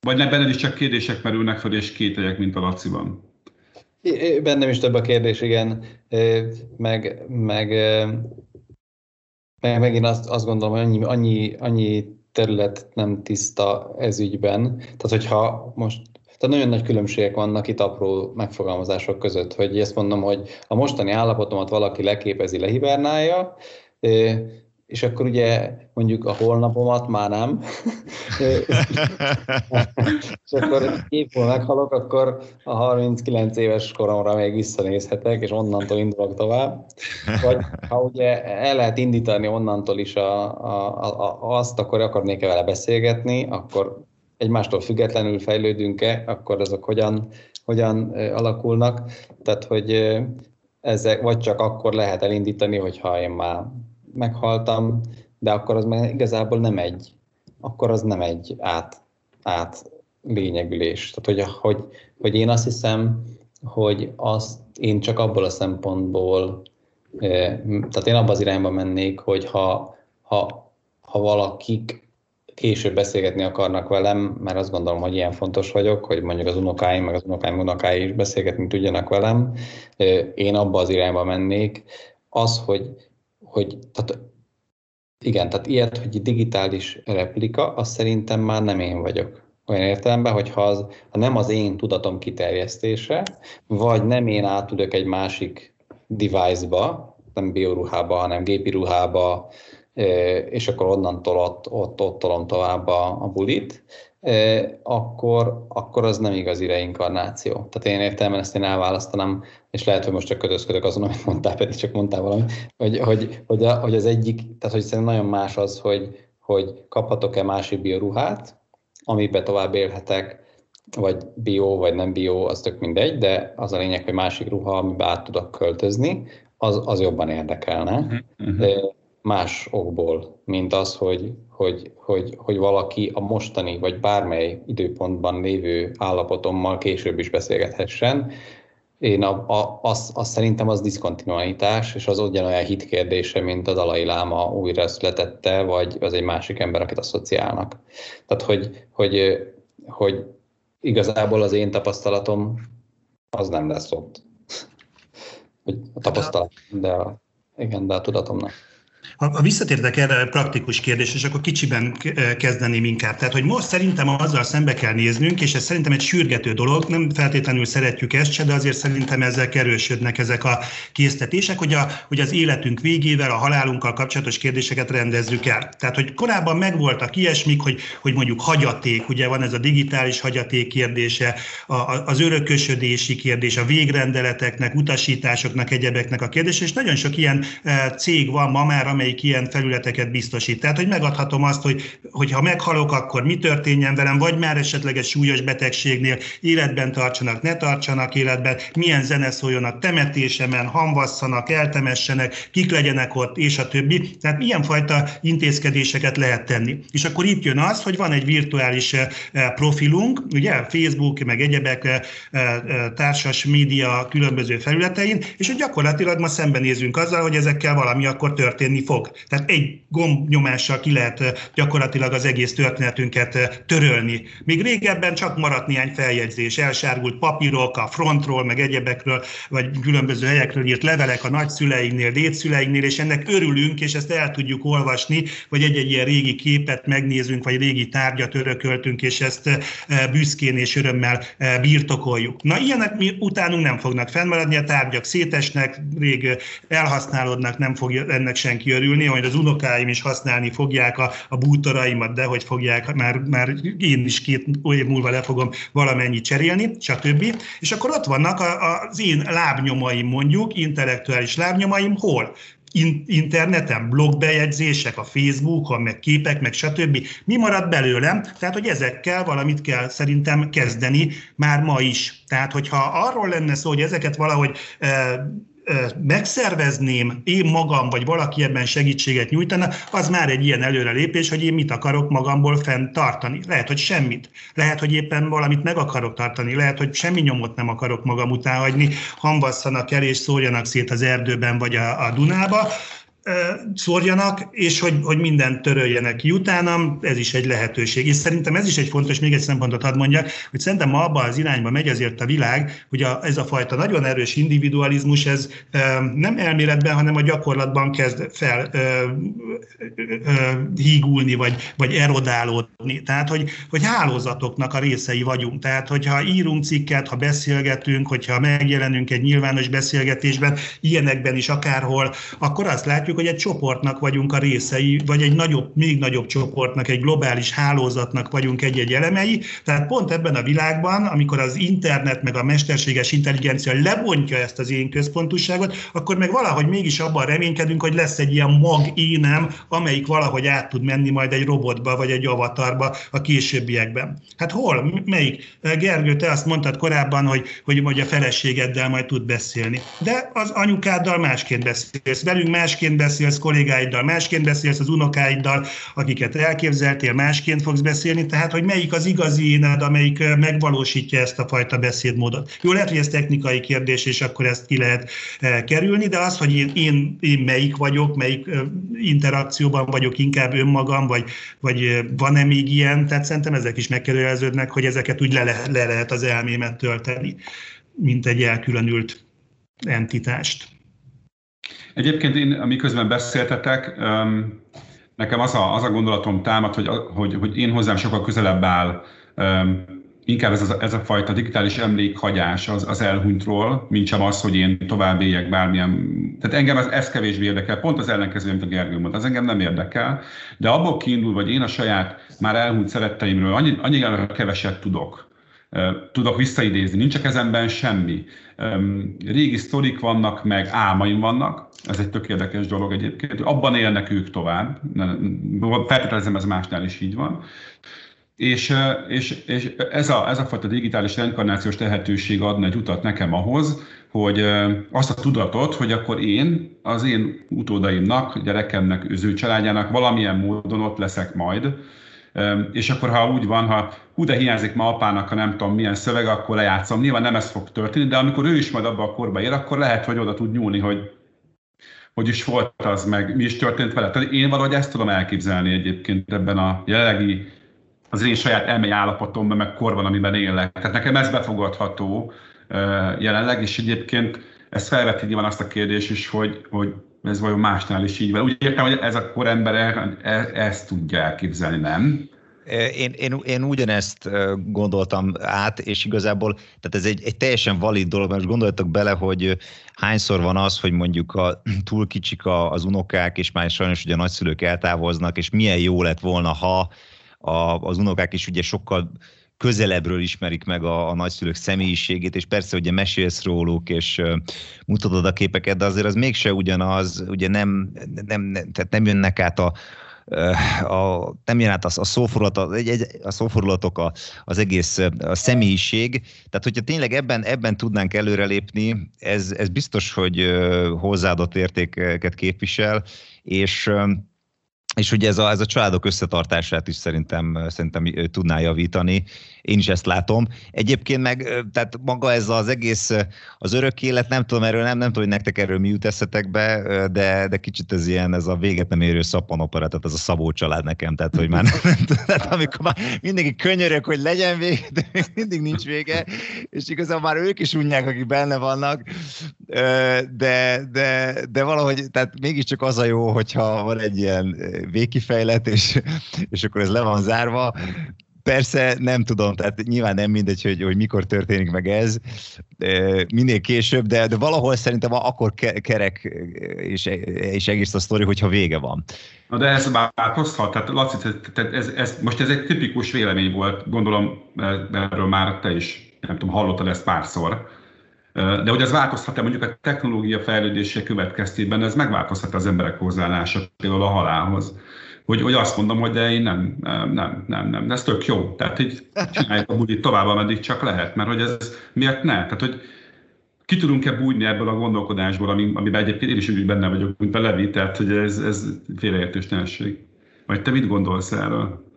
vagy ne benned is csak kérdések merülnek fel, és kételyek, mint a Laciban. Bennem is több a kérdés, igen. Meg, meg, meg megint azt, azt gondolom, hogy annyi, annyi, annyi terület nem tiszta ez ügyben. Tehát, hogyha most tehát nagyon nagy különbségek vannak itt apró megfogalmazások között, hogy ezt mondom, hogy a mostani állapotomat valaki leképezi, lehibernálja, és akkor ugye mondjuk a holnapomat már nem, és akkor épp meghalok, akkor a 39 éves koromra még visszanézhetek, és onnantól indulok tovább. Vagy ha ugye el lehet indítani onnantól is a, a, a, azt, akkor akarnék-e vele beszélgetni, akkor egymástól függetlenül fejlődünk-e, akkor azok hogyan, hogyan alakulnak. Tehát, hogy ezek, vagy csak akkor lehet elindítani, hogyha én már meghaltam, de akkor az már igazából nem egy, akkor az nem egy át, át lényegülés. Tehát, hogy, hogy, hogy én azt hiszem, hogy azt én csak abból a szempontból, tehát én abban az irányba mennék, hogy ha, ha, ha valakik később beszélgetni akarnak velem, mert azt gondolom, hogy ilyen fontos vagyok, hogy mondjuk az unokáim, meg az unokáim unokái is beszélgetni tudjanak velem. Én abba az irányba mennék. Az, hogy, hogy tehát igen, tehát ilyet, hogy digitális replika, az szerintem már nem én vagyok. Olyan értelemben, hogy ha, az, ha nem az én tudatom kiterjesztése, vagy nem én átudok egy másik device-ba, nem bioruhába, hanem gépi ruhába, és akkor onnantól ott, ott, ott tolom tovább a, a bulit, akkor, akkor az nem igazi reinkarnáció. Tehát én értelemben ezt én elválasztanám, és lehet, hogy most csak kötözködök azon, amit mondtál, pedig csak mondtál valami, hogy, hogy, hogy, a, hogy az egyik, tehát hogy szerintem nagyon más az, hogy, hogy kaphatok-e másik bioruhát, amiben tovább élhetek, vagy bio, vagy nem bio, az tök mindegy, de az a lényeg, hogy másik ruha, amiben át tudok költözni, az, az jobban érdekelne. Uh-huh más okból, mint az, hogy, hogy, hogy, hogy valaki a mostani vagy bármely időpontban lévő állapotommal később is beszélgethessen. Én a, a, az, az szerintem az diszkontinualitás, és az ugyanolyan hit kérdése, mint a Dalai Láma újra születette, vagy az egy másik ember, akit asszociálnak. Tehát, hogy, hogy, hogy igazából az én tapasztalatom az nem lesz ott. Hogy a tapasztalat, de a, igen, de a tudatomnak. Ha, ha visszatértek erre a praktikus kérdés, és akkor kicsiben kezdeném inkább. Tehát, hogy most szerintem azzal szembe kell néznünk, és ez szerintem egy sürgető dolog, nem feltétlenül szeretjük ezt se, de azért szerintem ezzel erősödnek ezek a késztetések, hogy, a, hogy az életünk végével, a halálunkkal kapcsolatos kérdéseket rendezzük el. Tehát, hogy korábban megvoltak ilyesmik, hogy, hogy mondjuk hagyaték, ugye van ez a digitális hagyaték kérdése, a, az örökösödési kérdés, a végrendeleteknek, utasításoknak, egyebeknek a kérdése, és nagyon sok ilyen cég van ma már, amely amelyik ilyen felületeket biztosít. Tehát, hogy megadhatom azt, hogy, hogy ha meghalok, akkor mi történjen velem, vagy már esetleg egy súlyos betegségnél életben tartsanak, ne tartsanak életben, milyen zene szóljon a temetésemen, hamvasszanak, eltemessenek, kik legyenek ott, és a többi. Tehát milyen fajta intézkedéseket lehet tenni. És akkor itt jön az, hogy van egy virtuális eh, profilunk, ugye, Facebook, meg egyebek eh, eh, társas média különböző felületein, és hogy gyakorlatilag ma szembenézünk azzal, hogy ezekkel valami akkor történni fog fog. Tehát egy gombnyomással ki lehet gyakorlatilag az egész történetünket törölni. Még régebben csak maradt néhány feljegyzés, elsárgult papírok a frontról, meg egyebekről, vagy különböző helyekről írt levelek a nagyszüleinknél, dédszüleinknél, és ennek örülünk, és ezt el tudjuk olvasni, vagy egy-egy ilyen régi képet megnézünk, vagy régi tárgyat örököltünk, és ezt büszkén és örömmel birtokoljuk. Na, ilyenek mi utánunk nem fognak fennmaradni, a tárgyak szétesnek, rég elhasználódnak, nem fog ennek senki örülni, hogy az unokáim is használni fogják a, a bútoraimat, de hogy fogják, már, már én is két év múlva le fogom valamennyit cserélni, stb. És akkor ott vannak az én lábnyomaim mondjuk, intellektuális lábnyomaim, hol? interneten, blogbejegyzések, a Facebookon, meg képek, meg stb. Mi marad belőlem? Tehát, hogy ezekkel valamit kell szerintem kezdeni már ma is. Tehát, hogyha arról lenne szó, hogy ezeket valahogy megszervezném én magam, vagy valaki ebben segítséget nyújtana, az már egy ilyen előrelépés, hogy én mit akarok magamból fent tartani. Lehet, hogy semmit. Lehet, hogy éppen valamit meg akarok tartani. Lehet, hogy semmi nyomot nem akarok magam után hagyni, hamvasszanak el és szórjanak szét az erdőben vagy a, a Dunába szórjanak, és hogy, hogy mindent töröljenek ki utánam, ez is egy lehetőség. És szerintem ez is egy fontos, még egy szempontot hadd mondjak, hogy szerintem ma abban az irányba megy azért a világ, hogy a, ez a fajta nagyon erős individualizmus, ez nem elméletben, hanem a gyakorlatban kezd fel e, e, hígulni, vagy, vagy erodálódni. Tehát, hogy, hogy hálózatoknak a részei vagyunk. Tehát, hogyha írunk cikket, ha beszélgetünk, hogyha megjelenünk egy nyilvános beszélgetésben, ilyenekben is akárhol, akkor azt látjuk, hogy egy csoportnak vagyunk a részei, vagy egy nagyobb, még nagyobb csoportnak, egy globális hálózatnak vagyunk egy-egy elemei. Tehát pont ebben a világban, amikor az internet meg a mesterséges intelligencia lebontja ezt az én központúságot, akkor meg valahogy mégis abban reménykedünk, hogy lesz egy ilyen mag énem, amelyik valahogy át tud menni majd egy robotba, vagy egy avatarba a későbbiekben. Hát hol? Melyik? Gergő, te azt mondtad korábban, hogy, hogy, hogy a feleségeddel majd tud beszélni. De az anyukáddal másként beszélsz, velünk másként beszélsz, kollégáiddal másként beszélsz, az unokáiddal, akiket elképzeltél, másként fogsz beszélni, tehát hogy melyik az igazi éned, amelyik megvalósítja ezt a fajta beszédmódot. Jó, lehet, hogy ez technikai kérdés, és akkor ezt ki lehet kerülni, de az, hogy én, én, én melyik vagyok, melyik interakcióban vagyok inkább önmagam, vagy, vagy van-e még ilyen, tehát szerintem ezek is megkérdeződnek, hogy ezeket úgy le, le lehet az elmémet tölteni, mint egy elkülönült entitást. Egyébként én, amiközben beszéltetek, nekem az a, az a gondolatom támad, hogy, hogy, hogy én hozzám sokkal közelebb áll inkább ez a, ez a fajta digitális emlékhagyás az, az elhunytról, mint sem az, hogy én tovább éljek bármilyen... Tehát engem ez, ez kevésbé érdekel, pont az ellenkező, mint a Gergő mondta, az engem nem érdekel, de abból kiindul, hogy én a saját már elhunyt szeretteimről annyi, annyira keveset tudok, tudok visszaidézni, nincs a kezemben semmi. Régi sztorik vannak, meg álmaim vannak, ez egy tök érdekes dolog egyébként, abban élnek ők tovább, feltételezem ez másnál is így van, és, és, és ez, a, ez a fajta digitális reinkarnációs lehetőség adna egy utat nekem ahhoz, hogy azt a tudatot, hogy akkor én az én utódaimnak, gyerekemnek, az családjának valamilyen módon ott leszek majd, és akkor ha úgy van, ha hú, de hiányzik ma apának, ha nem tudom milyen szöveg, akkor lejátszom. Nyilván nem ez fog történni, de amikor ő is majd abba a korba ér, akkor lehet, hogy oda tud nyúlni, hogy hogy is volt az, meg mi is történt vele. Tehát én valahogy ezt tudom elképzelni egyébként ebben a jelenlegi az én saját elmei állapotomban, meg korban, amiben élek. Tehát nekem ez befogadható jelenleg, és egyébként ez felveti nyilván azt a kérdést is, hogy, hogy ez vajon másnál is így van. Úgy értem, hogy ez a korember e, e, ezt tudja elképzelni, nem? Én, én, én ugyanezt gondoltam át, és igazából tehát ez egy, egy teljesen valid dolog, mert gondoljatok bele, hogy hányszor van az, hogy mondjuk a, túl kicsik az unokák, és már sajnos ugye a nagyszülők eltávoznak, és milyen jó lett volna, ha a, az unokák is ugye sokkal közelebbről ismerik meg a, a nagyszülők személyiségét, és persze ugye mesélsz róluk, és uh, mutatod a képeket, de azért az mégse ugyanaz, ugye nem, nem, nem, tehát nem jönnek át a, a, nem jön át a, a, szófordulat, a, a szófordulatok, a, az egész a személyiség. Tehát, hogyha tényleg ebben, ebben tudnánk előrelépni, ez, ez biztos, hogy hozzáadott értéket képvisel, és és ugye ez a, ez a családok összetartását is szerintem, szerintem tudná javítani. Én is ezt látom. Egyébként meg, tehát maga ez az egész, az örök élet, nem tudom erről, nem, nem tudom, hogy nektek erről mi jut eszetek be, de, de kicsit ez ilyen, ez a véget nem érő szappanopera, tehát ez a Szabó család nekem, tehát hogy már nem, tehát amikor már mindenki könyörök, hogy legyen vége, de mindig nincs vége, és igazából már ők is unják, akik benne vannak, de, de, de valahogy, tehát mégiscsak az a jó, hogyha van egy ilyen végkifejlet, és, és akkor ez le van zárva. Persze nem tudom, tehát nyilván nem mindegy, hogy, hogy mikor történik meg ez, minél később, de, de valahol szerintem akkor kerek és, és egész a sztori, hogyha vége van. Na de ez változhat, tehát Laci, tehát ez, ez, most ez egy tipikus vélemény volt, gondolom erről már te is, nem tudom, hallottad ezt párszor, de hogy ez változhat-e mondjuk a technológia fejlődése következtében, ez megváltozhat az emberek hozzáállása például a halálhoz. Hogy, hogy azt mondom, hogy de én nem, nem, nem, nem, ez tök jó. Tehát így csináljuk a bulit tovább, ameddig csak lehet, mert hogy ez miért ne? Tehát, hogy ki tudunk-e bújni ebből a gondolkodásból, ami, amiben egyébként én is úgy benne vagyok, mint a Levi, tehát hogy ez, ez félreértőstelenség. Vagy te mit gondolsz erről?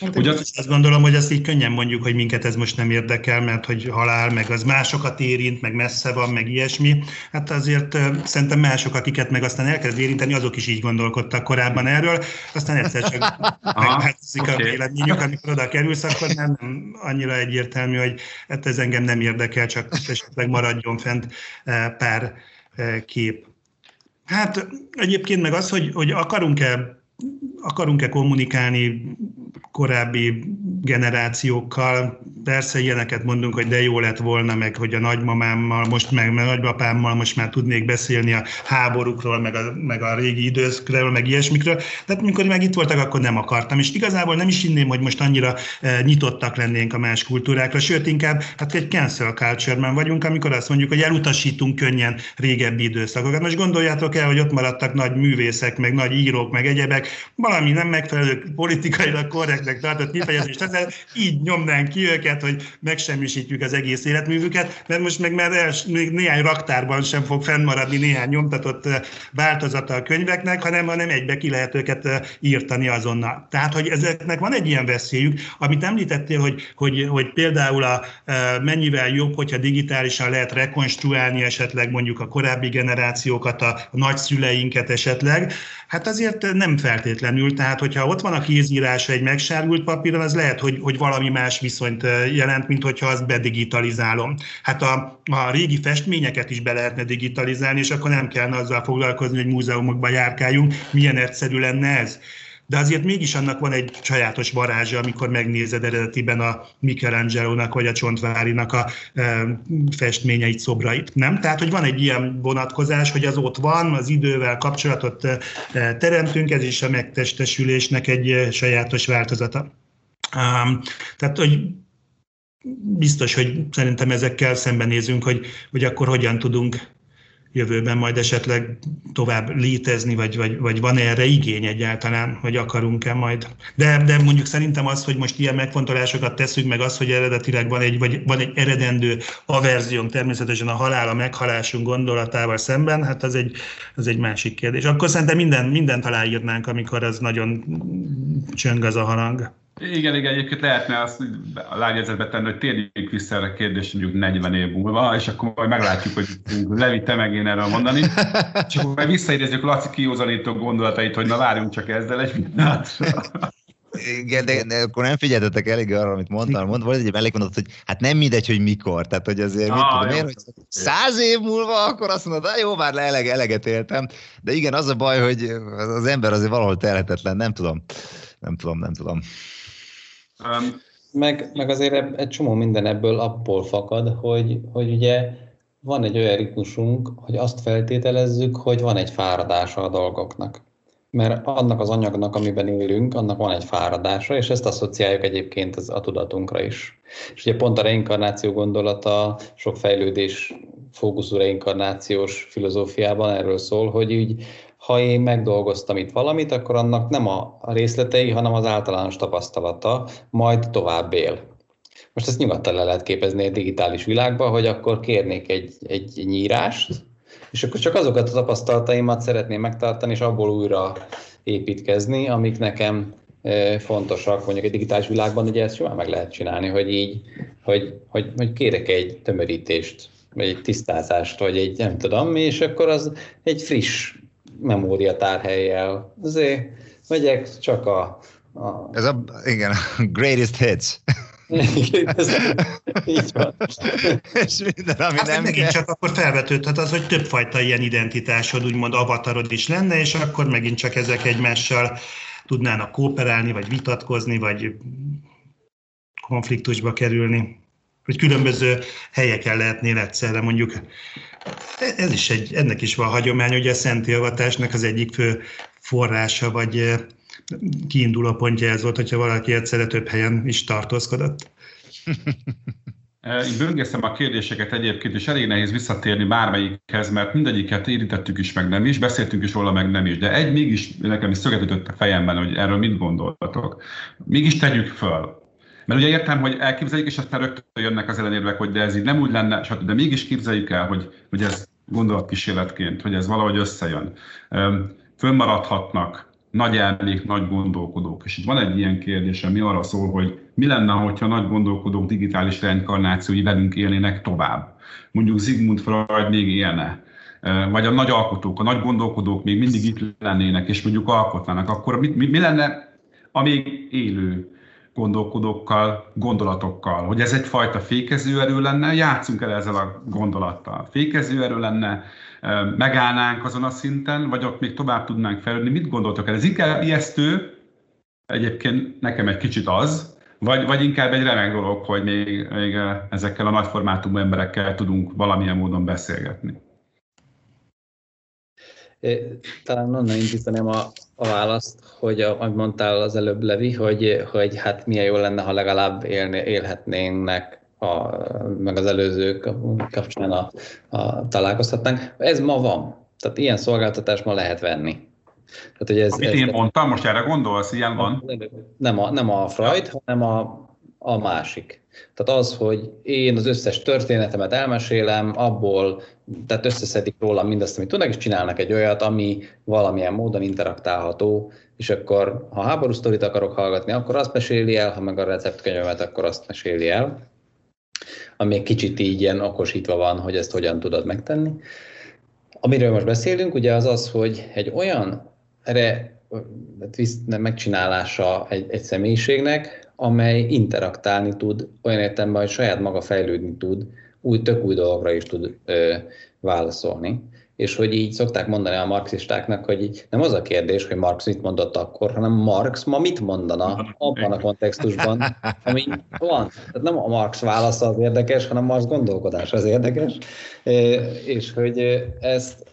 Hát Ugye azt gondolom, hogy azt így könnyen mondjuk, hogy minket ez most nem érdekel, mert hogy halál, meg az másokat érint, meg messze van, meg ilyesmi. Hát azért szerintem mások, akiket meg aztán elkezd érinteni, azok is így gondolkodtak korábban erről, aztán egyszer csak megváltozik okay. a véleményük, amikor oda kerülsz, akkor nem, nem annyira egyértelmű, hogy hát ez engem nem érdekel, csak esetleg maradjon fent pár kép. Hát egyébként meg az, hogy, hogy akarunk-e akarunk-e kommunikálni korábbi generációkkal, persze ilyeneket mondunk, hogy de jó lett volna, meg hogy a nagymamámmal, most meg, meg nagypapámmal most már tudnék beszélni a háborúkról, meg a, meg a régi időszakról, meg ilyesmikről. Tehát amikor meg itt voltak, akkor nem akartam. És igazából nem is inném, hogy most annyira e, nyitottak lennénk a más kultúrákra, sőt inkább hát egy cancel culture vagyunk, amikor azt mondjuk, hogy elutasítunk könnyen régebbi időszakokat. Most gondoljátok el, hogy ott maradtak nagy művészek, meg nagy írók, meg egyebek, valami nem megfelelő politikailag korrektnek tartott kifejezést, ezzel így nyomnánk ki őket, hogy megsemmisítjük az egész életművüket, mert most meg már el, még néhány raktárban sem fog fennmaradni néhány nyomtatott változata a könyveknek, hanem, hanem egybe ki lehet őket írtani azonnal. Tehát, hogy ezeknek van egy ilyen veszélyük, amit említettél, hogy, hogy, hogy például a, mennyivel jobb, hogyha digitálisan lehet rekonstruálni esetleg mondjuk a korábbi generációkat, a nagyszüleinket esetleg, hát azért nem feltétlenül. Tehát, hogyha ott van a kézírása egy megsárgult papíron, az lehet, hogy, hogy valami más viszonyt jelent, mint hogyha azt bedigitalizálom. Hát a, a régi festményeket is be lehetne digitalizálni, és akkor nem kellene azzal foglalkozni, hogy múzeumokba járkáljunk. Milyen egyszerű lenne ez? de azért mégis annak van egy sajátos varázsa, amikor megnézed eredetiben a Michelangelo-nak vagy a Csontvárinak a e, festményeit, szobrait. Nem? Tehát, hogy van egy ilyen vonatkozás, hogy az ott van, az idővel kapcsolatot e, teremtünk, ez is a megtestesülésnek egy e, sajátos változata. Um, tehát, hogy biztos, hogy szerintem ezekkel szembenézünk, hogy, hogy akkor hogyan tudunk jövőben majd esetleg tovább létezni, vagy, vagy, vagy van erre igény egyáltalán, hogy akarunk-e majd. De, de mondjuk szerintem az, hogy most ilyen megfontolásokat teszünk, meg az, hogy eredetileg van egy, vagy van egy eredendő averziónk természetesen a halál, a meghalásunk gondolatával szemben, hát az egy, az egy másik kérdés. Akkor szerintem minden, mindent aláírnánk, amikor az nagyon csöng az a harang. Igen, igen, egyébként lehetne azt a lágyjegyzetbe tenni, hogy térjünk vissza erre a kérdést mondjuk 40 év múlva, és akkor majd meglátjuk, hogy Levi, te meg én erről mondani. És akkor majd visszaidézzük Laci kiózanító gondolatait, hogy na várjunk csak ezzel egy pillanatra. Igen, de, de akkor nem figyeltetek elég arra, amit mondtam. Mond, volt egy elég mondat, hogy hát nem mindegy, hogy mikor. Tehát, hogy azért, ah, mit tudom, miért, hogy száz év múlva, akkor azt mondod, jó, már le eleg, eleget éltem. De igen, az a baj, hogy az ember azért valahol telhetetlen, nem tudom. Nem tudom, nem tudom. Um, meg, meg azért egy csomó minden ebből abból fakad, hogy, hogy ugye van egy olyan ritmusunk, hogy azt feltételezzük, hogy van egy fáradása a dolgoknak. Mert annak az anyagnak, amiben élünk, annak van egy fáradása, és ezt asszociáljuk egyébként az, a tudatunkra is. És ugye pont a reinkarnáció gondolata sok fejlődés fókuszú reinkarnációs filozófiában erről szól, hogy így ha én megdolgoztam itt valamit, akkor annak nem a részletei, hanem az általános tapasztalata majd tovább él. Most ezt nyugodtan le lehet képezni egy digitális világba, hogy akkor kérnék egy, egy nyírást, és akkor csak azokat a tapasztalataimat szeretném megtartani, és abból újra építkezni, amik nekem e, fontosak, mondjuk egy digitális világban, ugye ezt jól meg lehet csinálni, hogy így, hogy, hogy, hogy kérek egy tömörítést, vagy egy tisztázást, vagy egy nem tudom, és akkor az egy friss memóriatárhelyjel. Azért megyek csak a, a... Ez a, igen, greatest hits. ez, így van. És minden, ami hát nem megint kell. csak akkor felvetődhet az, hogy többfajta ilyen identitásod, úgymond avatarod is lenne, és akkor megint csak ezek egymással tudnának kooperálni, vagy vitatkozni, vagy konfliktusba kerülni. Hogy különböző helyeken lehetnél egyszerre mondjuk ez is egy, ennek is van hagyomány, hogy a szentélvatásnak az egyik fő forrása, vagy kiinduló pontja ez volt, hogyha valaki egyszerre több helyen is tartózkodott. Így böngészem a kérdéseket egyébként, és elég nehéz visszatérni bármelyikhez, mert mindegyiket érintettük is, meg nem is, beszéltünk is róla, meg nem is. De egy mégis nekem is szögetített a fejemben, hogy erről mit gondoltok. Mégis tegyük föl. Mert ugye értem, hogy elképzeljük, és aztán rögtön jönnek az ellenérvek, hogy de ez így nem úgy lenne, de mégis képzeljük el, hogy, hogy ez gondolatkísérletként, hogy ez valahogy összejön. Fönnmaradhatnak nagy elmék, nagy gondolkodók. És itt van egy ilyen kérdés, ami arra szól, hogy mi lenne, hogyha nagy gondolkodók digitális reinkarnációi velünk élnének tovább. Mondjuk Sigmund Freud még élne, vagy a nagy alkotók, a nagy gondolkodók még mindig itt lennének, és mondjuk alkotnának, akkor mi, mi, mi lenne a még élő gondolkodókkal, gondolatokkal, hogy ez egyfajta fékezőerő lenne, játszunk el ezzel a gondolattal. Fékezőerő lenne, megállnánk azon a szinten, vagy ott még tovább tudnánk fejlődni. Mit gondoltok el? Ez inkább ijesztő, egyébként nekem egy kicsit az, Vagy, vagy inkább egy remek dolog, hogy még, még ezekkel a nagyformátumú emberekkel tudunk valamilyen módon beszélgetni. Talán onnan indítanám a, a választ, hogy a, amit mondtál az előbb, Levi, hogy, hogy hát milyen jó lenne, ha legalább élni, élhetnének a, meg az előzők kapcsán a, a, találkozhatnánk. Ez ma van. Tehát ilyen szolgáltatás ma lehet venni. Tehát, hogy ez, Amit ez, én mondtam, most erre gondolsz, ilyen van? Nem a, nem a Freud, hanem a, a másik. Tehát az, hogy én az összes történetemet elmesélem, abból, tehát összeszedik róla mindazt, amit tudnak, és csinálnak egy olyat, ami valamilyen módon interaktálható, és akkor, ha háború sztorit akarok hallgatni, akkor azt meséli el, ha meg a receptkönyvemet, akkor azt meséli el, ami egy kicsit így ilyen okosítva van, hogy ezt hogyan tudod megtenni. Amiről most beszélünk, ugye az az, hogy egy olyan re, megcsinálása egy, egy személyiségnek, amely interaktálni tud, olyan értelemben, hogy saját maga fejlődni tud, új, tök új dolgokra is tud ö, válaszolni. És hogy így szokták mondani a marxistáknak, hogy így nem az a kérdés, hogy Marx mit mondott akkor, hanem Marx ma mit mondana abban a kontextusban, ami van. Tehát nem a Marx válasza az érdekes, hanem Marx gondolkodás az érdekes. És hogy ezt,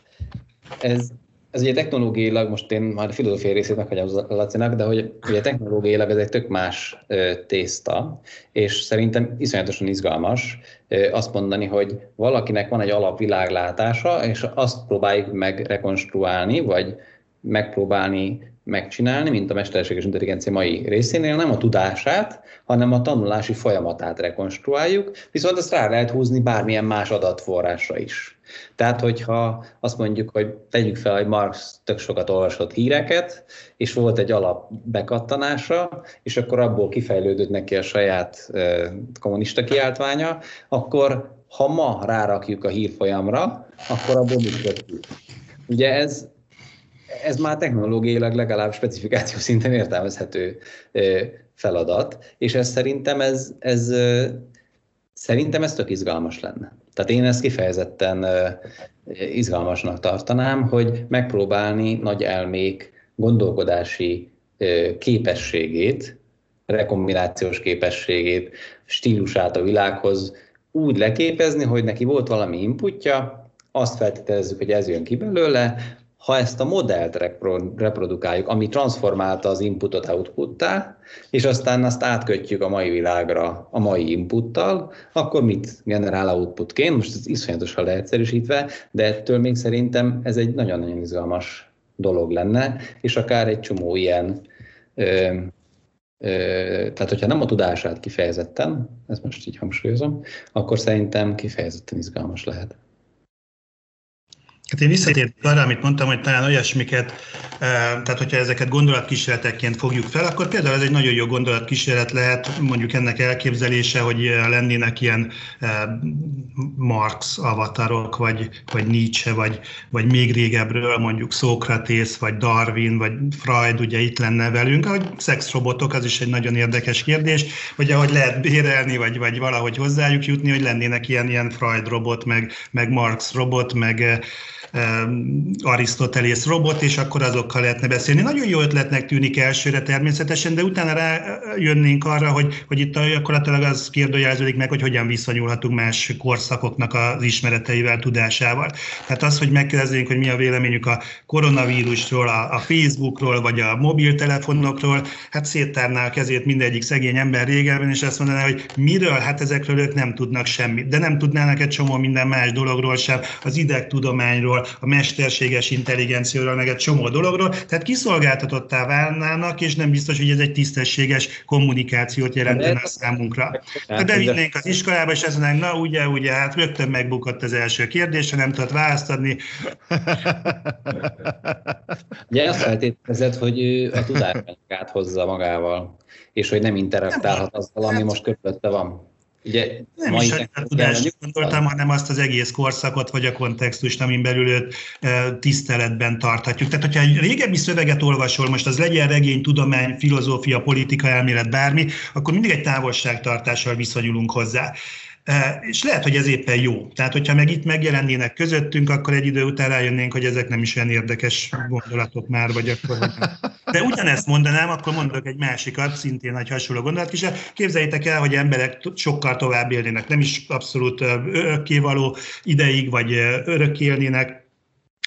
ez, ez ugye technológiailag, most én már a filozófiai részét meghagyom Lacinak, de hogy ugye technológiailag ez egy tök más ö, tészta, és szerintem iszonyatosan izgalmas ö, azt mondani, hogy valakinek van egy alapviláglátása, és azt próbáljuk meg rekonstruálni, vagy megpróbálni megcsinálni, mint a mesterséges intelligencia mai részénél, nem a tudását, hanem a tanulási folyamatát rekonstruáljuk, viszont ezt rá lehet húzni bármilyen más adatforrásra is. Tehát, hogyha azt mondjuk, hogy tegyük fel, hogy Marx tök sokat olvasott híreket, és volt egy alap bekattanása, és akkor abból kifejlődött neki a saját kommunista kiáltványa, akkor ha ma rárakjuk a hírfolyamra, akkor abból működik. Ugye ez, ez már technológiailag legalább specifikáció szinten értelmezhető feladat, és ez szerintem ez, ez szerintem ez tök izgalmas lenne. Tehát én ezt kifejezetten izgalmasnak tartanám, hogy megpróbálni nagy elmék gondolkodási képességét, rekombinációs képességét, stílusát a világhoz úgy leképezni, hogy neki volt valami inputja, azt feltételezzük, hogy ez jön ki belőle, ha ezt a modellt reprodukáljuk, ami transformálta az inputot outputtá, és aztán azt átkötjük a mai világra a mai inputtal, akkor mit generál outputként? Most ez iszonyatosan leegyszerűsítve, de ettől még szerintem ez egy nagyon-nagyon izgalmas dolog lenne, és akár egy csomó ilyen ö, tehát, hogyha nem a tudását kifejezetten, ezt most így hangsúlyozom, akkor szerintem kifejezetten izgalmas lehet. Hát én visszatértek arra, amit mondtam, hogy talán olyasmiket, tehát hogyha ezeket gondolatkísérletekként fogjuk fel, akkor például ez egy nagyon jó gondolatkísérlet lehet, mondjuk ennek elképzelése, hogy lennének ilyen Marx avatarok, vagy, vagy Nietzsche, vagy, vagy még régebről mondjuk Szókratész, vagy Darwin, vagy Freud ugye itt lenne velünk, ahogy szexrobotok, az is egy nagyon érdekes kérdés, hogy ahogy lehet bérelni, vagy, vagy valahogy hozzájuk jutni, hogy lennének ilyen, ilyen Freud robot, meg, meg Marx robot, meg Arisztotelész robot, és akkor azokkal lehetne beszélni. Nagyon jó ötletnek tűnik elsőre természetesen, de utána rájönnénk arra, hogy, hogy itt gyakorlatilag az kérdőjelződik meg, hogy hogyan viszonyulhatunk más korszakoknak az ismereteivel, tudásával. Tehát az, hogy megkérdezzünk, hogy mi a véleményük a koronavírusról, a, a Facebookról, vagy a mobiltelefonokról, hát széttárná a kezét mindegyik szegény ember régebben, és azt mondaná, hogy miről, hát ezekről ők nem tudnak semmit. De nem tudnának egy csomó minden más dologról sem, az idegtudományról, a mesterséges intelligencióról, meg egy csomó dologról, tehát kiszolgáltatottá válnának, és nem biztos, hogy ez egy tisztességes kommunikációt jelentene a számunkra. De bevinnénk az iskolába, és azt mondanánk, na ugye, ugye, hát rögtön megbukott az első kérdés, nem tudott választ adni. Ugye azt feltételezed, hogy ő a tudást áthozza magával, és hogy nem interaktálhat azzal, ami most körülötte van. Ugye, nem mai is a tudást gondoltam, hanem azt az egész korszakot, vagy a kontextust, amin belül őt tiszteletben tarthatjuk. Tehát, hogyha egy régebbi szöveget olvasol, most az legyen regény, tudomány, filozófia, politika, elmélet, bármi, akkor mindig egy távolságtartással viszonyulunk hozzá És lehet, hogy ez éppen jó. Tehát, hogyha meg itt megjelennének közöttünk, akkor egy idő után rájönnénk, hogy ezek nem is olyan érdekes gondolatok már, vagy akkor nem. De ugyanezt mondanám, akkor mondok egy másikat, szintén egy hasonló gondolat is. Képzeljétek el, hogy emberek sokkal tovább élnének, nem is abszolút örökkévaló ideig, vagy örök élnének,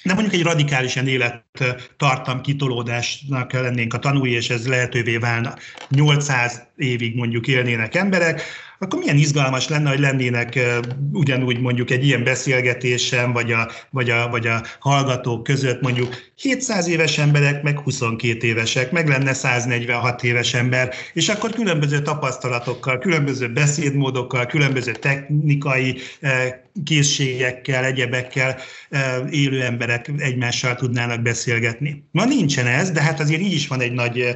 de mondjuk egy radikálisan élettartam kitolódásnak lennénk a tanúi, és ez lehetővé válna. 800 évig mondjuk élnének emberek, akkor milyen izgalmas lenne, hogy lennének ugyanúgy mondjuk egy ilyen beszélgetésen, vagy a, vagy a, vagy a hallgatók között mondjuk 700 éves emberek, meg 22 évesek, meg lenne 146 éves ember, és akkor különböző tapasztalatokkal, különböző beszédmódokkal, különböző technikai készségekkel, egyebekkel élő emberek egymással tudnának beszélgetni. Ma nincsen ez, de hát azért így is van egy nagy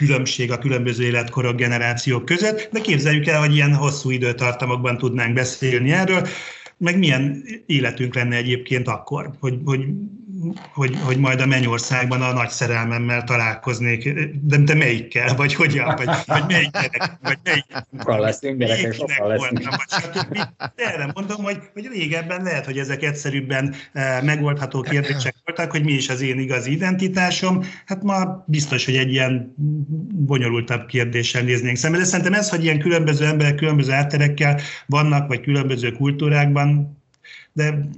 különbség a különböző életkorok, generációk között, de képzeljük el, hogy ilyen hosszú időtartamokban tudnánk beszélni erről, meg milyen életünk lenne egyébként akkor, hogy, hogy hogy, hogy majd a mennyországban a nagy szerelmemmel találkoznék, de, de melyikkel, vagy hogyan, vagy, vagy melyik gyerek, vagy melyik sokkal leszünk, gyerekek, sokkal leszünk. Vagy erre mondom, hogy, hogy régebben lehet, hogy ezek egyszerűbben eh, megoldható kérdések voltak, hogy mi is az én igazi identitásom. Hát ma biztos, hogy egy ilyen bonyolultabb kérdéssel néznénk szembe. De szerintem ez, hogy ilyen különböző emberek különböző átterekkel vannak, vagy különböző kultúrákban, de,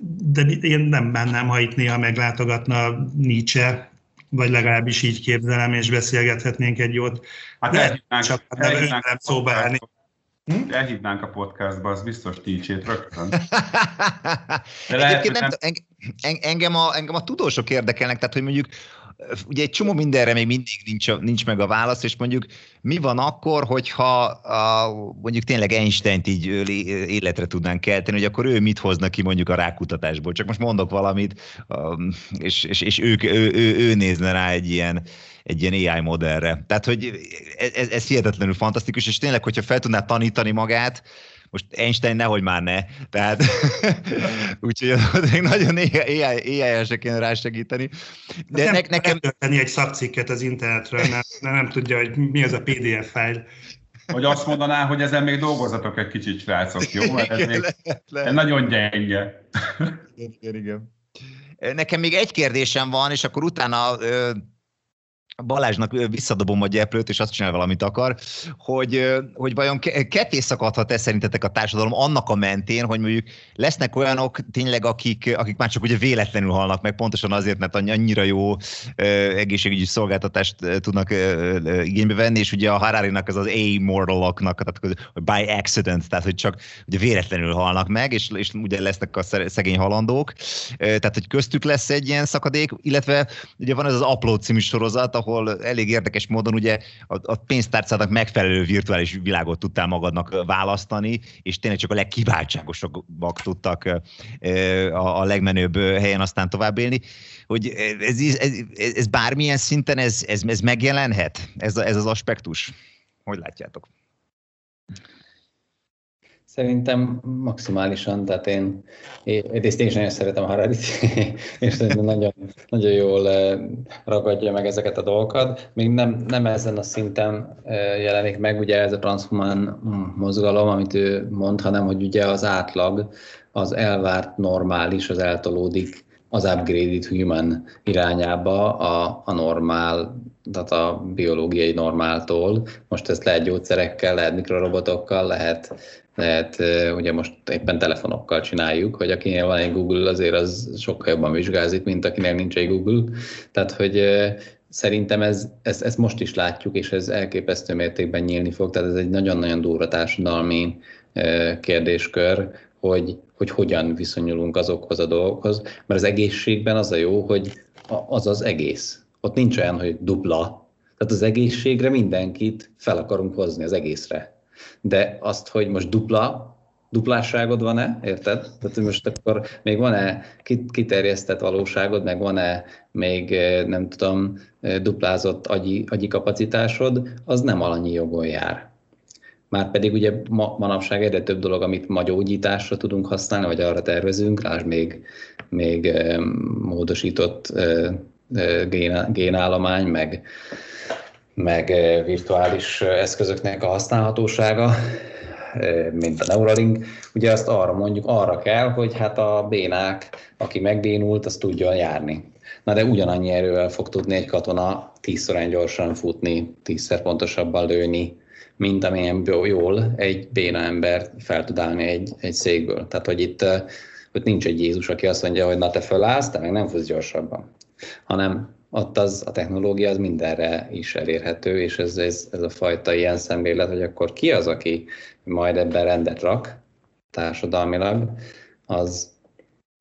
de én nem bánnám, ha itt néha meglátogatna Nietzsche, vagy legalábbis így képzelem, és beszélgethetnénünk egy jót. Hát de elhívnánk, csak elhívnánk nem szóba állni. Hm? Elhívnánk a podcastba, az biztos Nietzsét rögtön. De lehet, Egyébként nem, nem... Engem, a, engem a tudósok érdekelnek, tehát hogy mondjuk ugye egy csomó mindenre még mindig nincs, nincs meg a válasz, és mondjuk mi van akkor, hogyha a, mondjuk tényleg Einstein-t így életre tudnánk kelteni, hogy akkor ő mit hozna ki mondjuk a rákutatásból. Csak most mondok valamit, és, és, és ők, ő, ő, ő nézne rá egy ilyen, egy ilyen AI modellre. Tehát, hogy ez, ez hihetetlenül fantasztikus, és tényleg, hogyha fel tudná tanítani magát, most Einstein nehogy már ne, tehát úgyhogy még nagyon kéne rá segíteni. De nem, ne, nekem... tenni egy szakcikket az internetről, mert nem tudja, hogy mi az a PDF file. Hogy azt mondaná, hogy ezen még dolgozatok egy kicsit, srácok, jó? Mert ez még lehet, lehet. nagyon gyenge. Igen, igen, igen. Nekem még egy kérdésem van, és akkor utána Balázsnak visszadobom a gyeplőt, és azt csinál valamit akar, hogy, hogy vajon ketté szakadhat-e szerintetek a társadalom annak a mentén, hogy mondjuk lesznek olyanok tényleg, akik, akik már csak ugye véletlenül halnak meg, pontosan azért, mert annyira jó egészségügyi szolgáltatást tudnak igénybe venni, és ugye a Harari-nak ez az a-mortaloknak, tehát by accident, tehát hogy csak ugye véletlenül halnak meg, és, és ugye lesznek a szegény halandók, tehát hogy köztük lesz egy ilyen szakadék, illetve ugye van ez az Upload című sorozat, ahol elég érdekes módon ugye a, a pénztárcának megfelelő virtuális világot tudtál magadnak választani, és tényleg csak a legkiváltságosabbak tudtak a, a legmenőbb helyen aztán tovább élni. Hogy ez, ez, ez, ez bármilyen szinten ez, ez, ez megjelenhet, ez, ez az aspektus? Hogy látjátok? Szerintem maximálisan, tehát én, egyrészt én is nagyon szeretem Hararit, és szerintem nagyon, nagyon jól eh, ragadja meg ezeket a dolgokat. Még nem, nem ezen a szinten eh, jelenik meg ugye ez a transhumán mozgalom, amit ő mond, hanem hogy ugye az átlag, az elvárt normális, az eltolódik az upgraded human irányába a, a normál, tehát a biológiai normáltól. Most ezt lehet gyógyszerekkel, lehet mikrorobotokkal, lehet lehet, ugye most éppen telefonokkal csináljuk, hogy akinél van egy Google, azért az sokkal jobban vizsgázik, mint akinél nincs egy Google. Tehát, hogy szerintem ez, ez, ezt most is látjuk, és ez elképesztő mértékben nyílni fog, tehát ez egy nagyon-nagyon durva társadalmi kérdéskör, hogy, hogy hogyan viszonyulunk azokhoz a dolgokhoz, mert az egészségben az a jó, hogy az az egész. Ott nincs olyan, hogy dupla. Tehát az egészségre mindenkit fel akarunk hozni az egészre de azt, hogy most dupla, duplásságod van-e, érted? Tehát most akkor még van-e kiterjesztett valóságod, meg van-e még, eh, nem tudom, eh, duplázott agyi, agyi kapacitásod, az nem alanyi jogon jár. Márpedig ugye ma, manapság egyre több dolog, amit ma gyógyításra tudunk használni, vagy arra tervezünk, rá még, még eh, módosított gén, génállomány, meg meg virtuális eszközöknek a használhatósága. mint a Neuralink, ugye azt arra mondjuk, arra kell, hogy hát a bénák, aki megbénult, azt tudjon járni. Na de ugyanannyi erővel fog tudni egy katona tízszer gyorsan futni, tízszer pontosabban lőni, mint amilyen jól egy béna ember fel tud állni egy, egy székből. Tehát, hogy itt hogy nincs egy Jézus, aki azt mondja, hogy na te fölállsz, te meg nem futsz gyorsabban. Hanem ott az, a technológia az mindenre is elérhető, és ez, ez, ez a fajta ilyen szemlélet, hogy akkor ki az, aki majd ebben rendet rak társadalmilag, az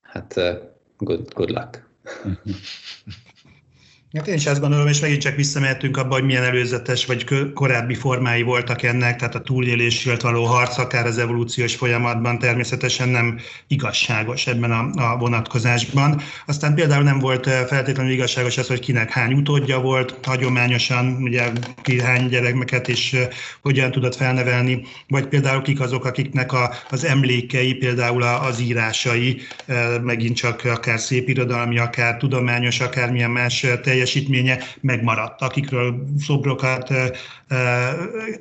hát good, good luck. Hát én is azt gondolom, és megint csak visszamehetünk abba, hogy milyen előzetes vagy korábbi formái voltak ennek, tehát a túlélésért való harc, akár az evolúciós folyamatban természetesen nem igazságos ebben a, a vonatkozásban. Aztán például nem volt feltétlenül igazságos az, hogy kinek hány utódja volt, hagyományosan, ugye ki hány gyerekeket és hogyan tudott felnevelni, vagy például kik azok, akiknek a, az emlékei, például az írásai, megint csak akár szépirodalmi, akár tudományos, akár milyen más teljes teljesítménye megmaradt, akikről szobrokat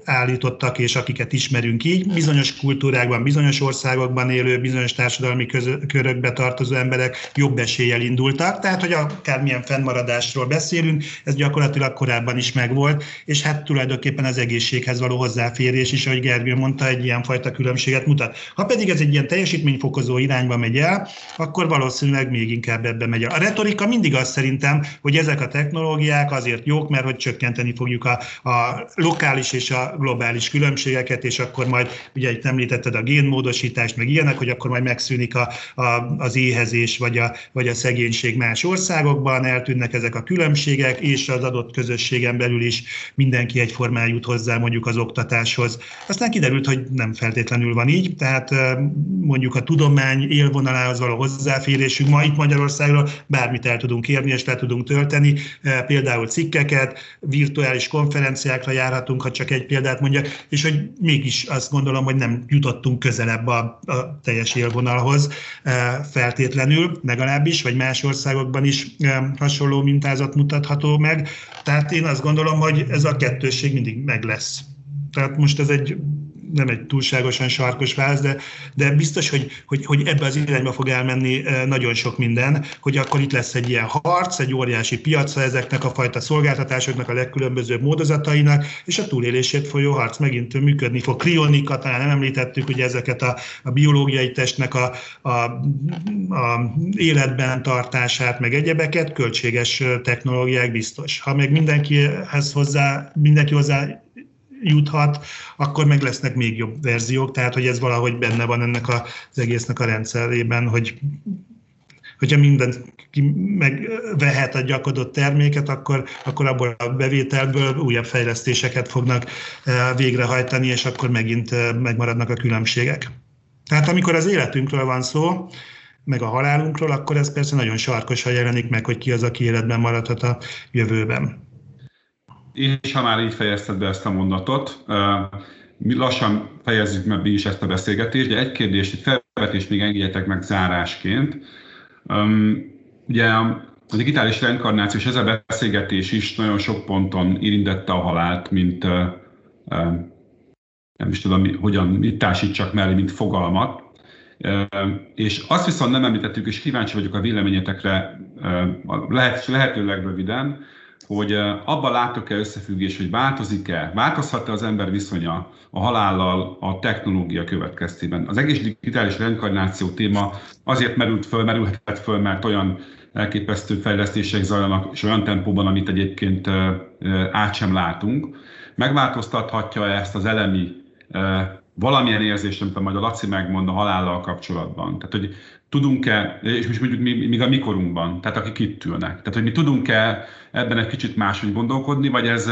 állítottak, és akiket ismerünk így. Bizonyos kultúrákban, bizonyos országokban élő, bizonyos társadalmi közö, körökbe tartozó emberek jobb eséllyel indultak, tehát hogy akármilyen fennmaradásról beszélünk, ez gyakorlatilag korábban is megvolt, és hát tulajdonképpen az egészséghez való hozzáférés is, ahogy Gergő mondta, egy ilyen fajta különbséget mutat. Ha pedig ez egy ilyen teljesítményfokozó irányba megy el, akkor valószínűleg még inkább ebbe megy el. A retorika mindig az szerintem, hogy ezek a technológiák azért jók, mert hogy csökkenteni fogjuk a, a lokális és a globális különbségeket, és akkor majd, ugye itt említetted a génmódosítást, meg ilyenek, hogy akkor majd megszűnik a, a, az éhezés vagy a, vagy a szegénység más országokban, eltűnnek ezek a különbségek, és az adott közösségen belül is mindenki egyformán jut hozzá mondjuk az oktatáshoz. Aztán kiderült, hogy nem feltétlenül van így, tehát mondjuk a tudomány élvonalához való hozzáférésünk ma itt Magyarországról bármit el tudunk érni és le tudunk tölteni, például cikkeket, virtuális konferenciákra járhatunk, ha csak egy példát mondjak, és hogy mégis azt gondolom, hogy nem jutottunk közelebb a, a teljes élvonalhoz feltétlenül, legalábbis, vagy más országokban is hasonló mintázat mutatható meg. Tehát én azt gondolom, hogy ez a kettősség mindig meg lesz. Tehát most ez egy nem egy túlságosan sarkos válasz, de, de biztos, hogy, hogy, hogy ebbe az irányba fog elmenni nagyon sok minden, hogy akkor itt lesz egy ilyen harc, egy óriási piaca ezeknek a fajta szolgáltatásoknak, a legkülönbözőbb módozatainak, és a túlélését folyó harc megint működni fog. Krionika, talán nem említettük, ugye ezeket a, a biológiai testnek a, a, a életben tartását, meg egyebeket, költséges technológiák biztos. Ha meg mindenkihez hozzá, mindenki hozzá juthat, akkor meg lesznek még jobb verziók, tehát hogy ez valahogy benne van ennek az egésznek a rendszerében, hogy hogyha mindenki megvehet a gyakodott terméket, akkor, akkor abból a bevételből újabb fejlesztéseket fognak eh, végrehajtani, és akkor megint eh, megmaradnak a különbségek. Tehát amikor az életünkről van szó, meg a halálunkról, akkor ez persze nagyon sarkosan jelenik meg, hogy ki az, aki életben maradhat a jövőben és ha már így fejezted be ezt a mondatot, mi lassan fejezzük meg mi is ezt a beszélgetést, de egy kérdést, egy felvetést még engedjetek meg zárásként. Ugye a digitális reinkarnáció és ez a beszélgetés is nagyon sok ponton érintette a halált, mint nem is tudom, hogyan, mit társítsak mellé, mint fogalmat. És azt viszont nem említettük, és kíváncsi vagyok a véleményetekre, lehet, lehetőleg röviden, hogy abban látok-e összefüggés, hogy változik-e, változhat-e az ember viszonya a halállal a technológia következtében. Az egész digitális reinkarnáció téma azért merült föl, merülhetett föl, mert olyan elképesztő fejlesztések zajlanak, és olyan tempóban, amit egyébként át sem látunk. Megváltoztathatja ezt az elemi valamilyen érzést, amit majd a Laci megmond a halállal kapcsolatban. Tehát, hogy tudunk-e, és most mondjuk mi, még a mikorunkban, tehát akik itt ülnek, tehát hogy mi tudunk-e ebben egy kicsit máshogy gondolkodni, vagy ez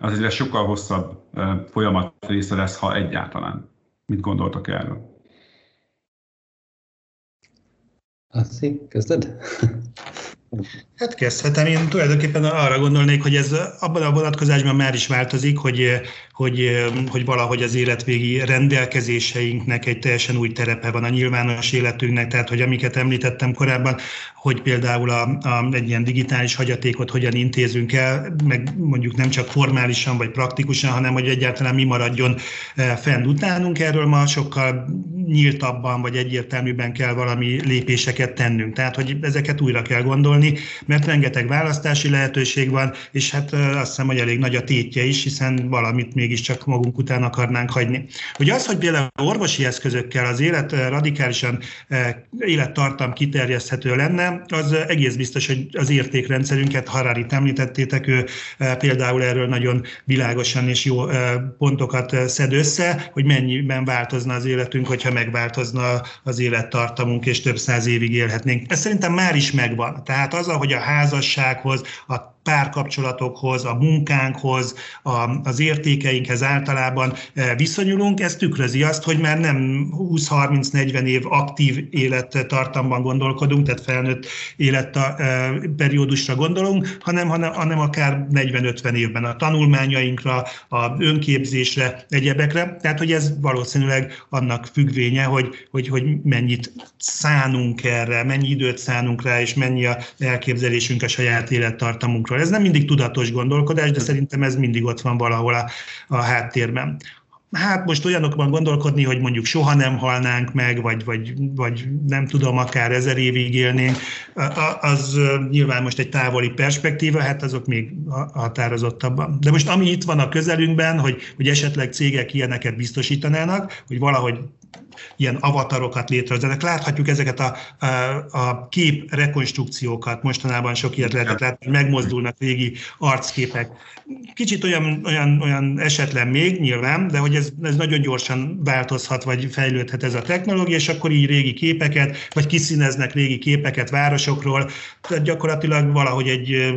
az egy sokkal hosszabb folyamat része lesz, ha egyáltalán. Mit gondoltak erről? Laci, kezded? Hát kezdhetem. Én tulajdonképpen arra gondolnék, hogy ez abban a vonatkozásban már is változik, hogy, hogy, hogy valahogy az életvégi rendelkezéseinknek egy teljesen új terepe van a nyilvános életünknek, tehát hogy amiket említettem korábban, hogy például a, a, egy ilyen digitális hagyatékot hogyan intézünk el, meg mondjuk nem csak formálisan vagy praktikusan, hanem hogy egyáltalán mi maradjon e, fenn utánunk. Erről ma sokkal nyíltabban vagy egyértelműben kell valami lépéseket tennünk. Tehát, hogy ezeket újra kell gondolni, mert rengeteg választási lehetőség van, és hát azt hiszem, hogy elég nagy a tétje is, hiszen valamit mégiscsak magunk után akarnánk hagyni. Hogy az, hogy például orvosi eszközökkel az élet radikálisan élettartam kiterjeszthető lenne, az egész biztos, hogy az értékrendszerünket, Hararit említettétek, ő például erről nagyon világosan és jó pontokat szed össze, hogy mennyiben változna az életünk, hogyha megváltozna az élettartamunk, és több száz évig élhetnénk. Ez szerintem már is megvan. Tehát az, hogy a házassághoz, a párkapcsolatokhoz, a munkánkhoz, a, az értékeinkhez általában. E, viszonyulunk, ez tükrözi azt, hogy már nem 20-30-40 év aktív élettartamban gondolkodunk, tehát felnőtt életperiódusra e, gondolunk, hanem, hanem, hanem akár 40-50 évben a tanulmányainkra, a önképzésre, egyebekre. Tehát, hogy ez valószínűleg annak függvénye, hogy, hogy, hogy mennyit szánunk erre, mennyi időt szánunk rá, és mennyi a elképzelésünk a saját élettartamunkról dolgokról. Ez nem mindig tudatos gondolkodás, de szerintem ez mindig ott van valahol a, a háttérben. Hát most olyanokban gondolkodni, hogy mondjuk soha nem halnánk meg, vagy, vagy, vagy nem tudom, akár ezer évig élnénk, az nyilván most egy távoli perspektíva, hát azok még határozottabban. De most ami itt van a közelünkben, hogy, hogy esetleg cégek ilyeneket biztosítanának, hogy valahogy ilyen avatarokat létrehozzanak. Láthatjuk ezeket a, a, a kép rekonstrukciókat, mostanában sok ilyet lehetett látni, megmozdulnak régi arcképek. Kicsit olyan, olyan, olyan esetlen még nyilván, de hogy ez, ez nagyon gyorsan változhat, vagy fejlődhet ez a technológia, és akkor így régi képeket, vagy kiszíneznek régi képeket városokról, tehát gyakorlatilag valahogy egy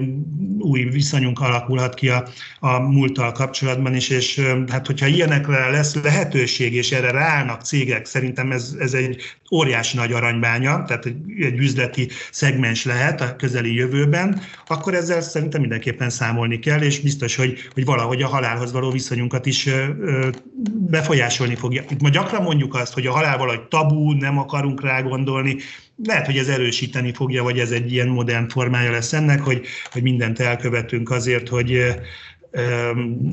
új viszonyunk alakulhat ki a, a múlttal kapcsolatban is, és hát hogyha ilyenekre lesz lehetőség, és erre ráállnak cégek, szerintem ez, ez egy óriási nagy aranybánya, tehát egy, üzleti szegmens lehet a közeli jövőben, akkor ezzel szerintem mindenképpen számolni kell, és biztos, hogy, hogy valahogy a halálhoz való viszonyunkat is ö, ö, befolyásolni fogja. Itt ma gyakran mondjuk azt, hogy a halál valahogy tabú, nem akarunk rá gondolni, lehet, hogy ez erősíteni fogja, vagy ez egy ilyen modern formája lesz ennek, hogy, hogy mindent elkövetünk azért, hogy,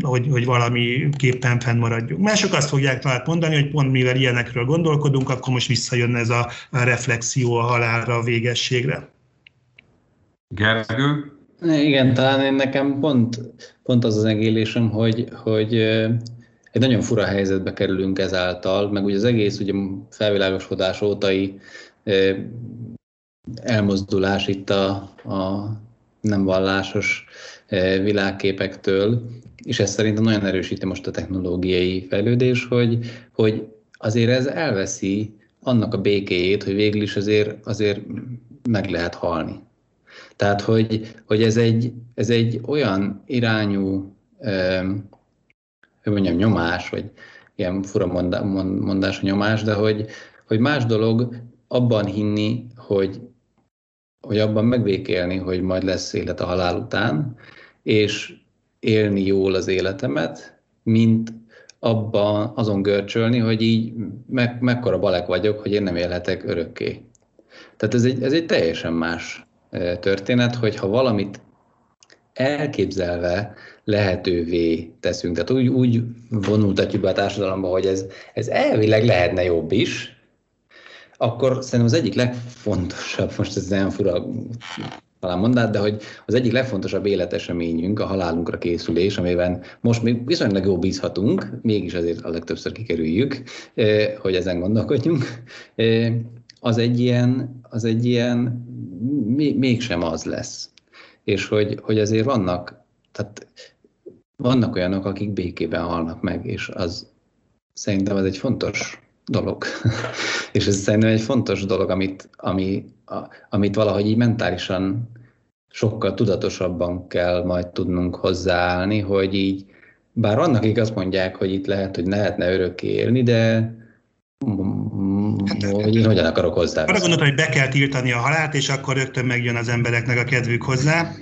hogy, hogy valami képpen fennmaradjunk. Mások azt fogják talán mondani, hogy pont mivel ilyenekről gondolkodunk, akkor most visszajön ez a, a reflexió a halálra, a végességre. Gergő? Igen, talán én nekem pont, pont az az egélésem, hogy, hogy egy nagyon fura helyzetbe kerülünk ezáltal, meg ugye az egész ugye felvilágosodás ótai elmozdulás itt a, a nem vallásos világképektől, és ez szerintem nagyon erősíti most a technológiai fejlődés, hogy, hogy azért ez elveszi annak a békéjét, hogy végül is azért, azért meg lehet halni. Tehát, hogy, hogy ez, egy, ez egy olyan irányú, hogy mondjam, nyomás, vagy ilyen fura mondás nyomás, de hogy, hogy más dolog abban hinni, hogy, hogy abban megvékélni, hogy majd lesz élet a halál után, és élni jól az életemet, mint abban azon görcsölni, hogy így me, mekkora balek vagyok, hogy én nem élhetek örökké. Tehát ez egy, ez egy teljesen más történet, hogy ha valamit elképzelve lehetővé teszünk, tehát úgy, úgy vonultatjuk be a társadalomba, hogy ez, ez elvileg lehetne jobb is, akkor szerintem az egyik legfontosabb, most ez nagyon fura talán mondát, de hogy az egyik legfontosabb életeseményünk a halálunkra készülés, amiben most még viszonylag jó bízhatunk, mégis azért a legtöbbször kikerüljük, hogy ezen gondolkodjunk, az egy ilyen, az egy ilyen mégsem az lesz. És hogy, hogy azért vannak, tehát vannak olyanok, akik békében halnak meg, és az szerintem az egy fontos dolog. és ez szerintem egy fontos dolog, amit, ami, a, amit valahogy így mentálisan sokkal tudatosabban kell majd tudnunk hozzáállni, hogy így, bár vannak, akik azt mondják, hogy itt lehet, hogy lehetne örökké élni, de hogy én hogyan akarok hozzá. Arra gondoltam, hogy be kell tiltani a halált, és akkor rögtön megjön az embereknek a kedvük hozzá.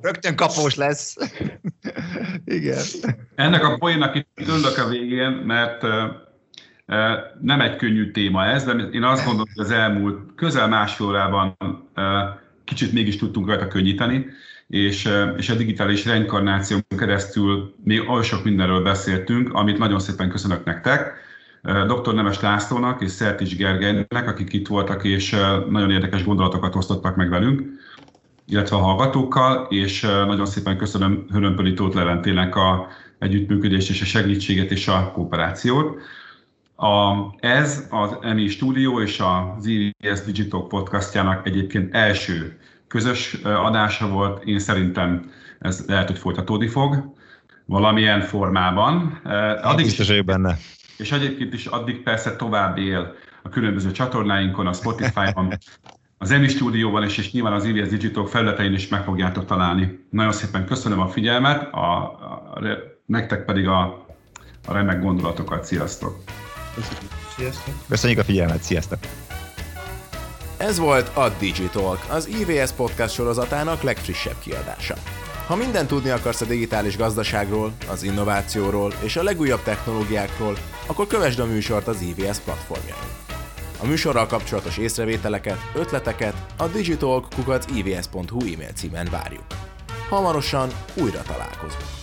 Rögtön kapós lesz. Igen. Ennek a poénnak itt ülök a végén, mert nem egy könnyű téma ez, de én azt gondolom, hogy az elmúlt közel másfél órában kicsit mégis tudtunk rajta könnyíteni, és, és a digitális reinkarnáción keresztül még oly sok mindenről beszéltünk, amit nagyon szépen köszönök nektek. Dr. Nemes Lászlónak és Szertis Gergelynek, akik itt voltak, és nagyon érdekes gondolatokat osztottak meg velünk, illetve a hallgatókkal, és nagyon szépen köszönöm Hörömpöli Tóth Leventének a együttműködést és a segítséget és a kooperációt. A, ez az EMI Studio és az IVS Digital podcastjának egyébként első közös adása volt. Én szerintem ez lehet, hogy folytatódni fog valamilyen formában. Addig Biztos vagyok benne. És egyébként is addig persze tovább él a különböző csatornáinkon, a Spotify-on, az EMI stúdióban is, és nyilván az IVS Digital felületein is meg fogjátok találni. Nagyon szépen köszönöm a figyelmet, a, a, nektek pedig a, a remek gondolatokat. Sziasztok! Sziasztok! Köszönjük a figyelmet, sziasztok! Ez volt a Digitalk, az IVS podcast sorozatának legfrissebb kiadása. Ha mindent tudni akarsz a digitális gazdaságról, az innovációról és a legújabb technológiákról, akkor kövesd a műsort az IVS platformjain. A műsorral kapcsolatos észrevételeket, ötleteket a digitalk.ivs.hu e-mail címen várjuk. Hamarosan újra találkozunk.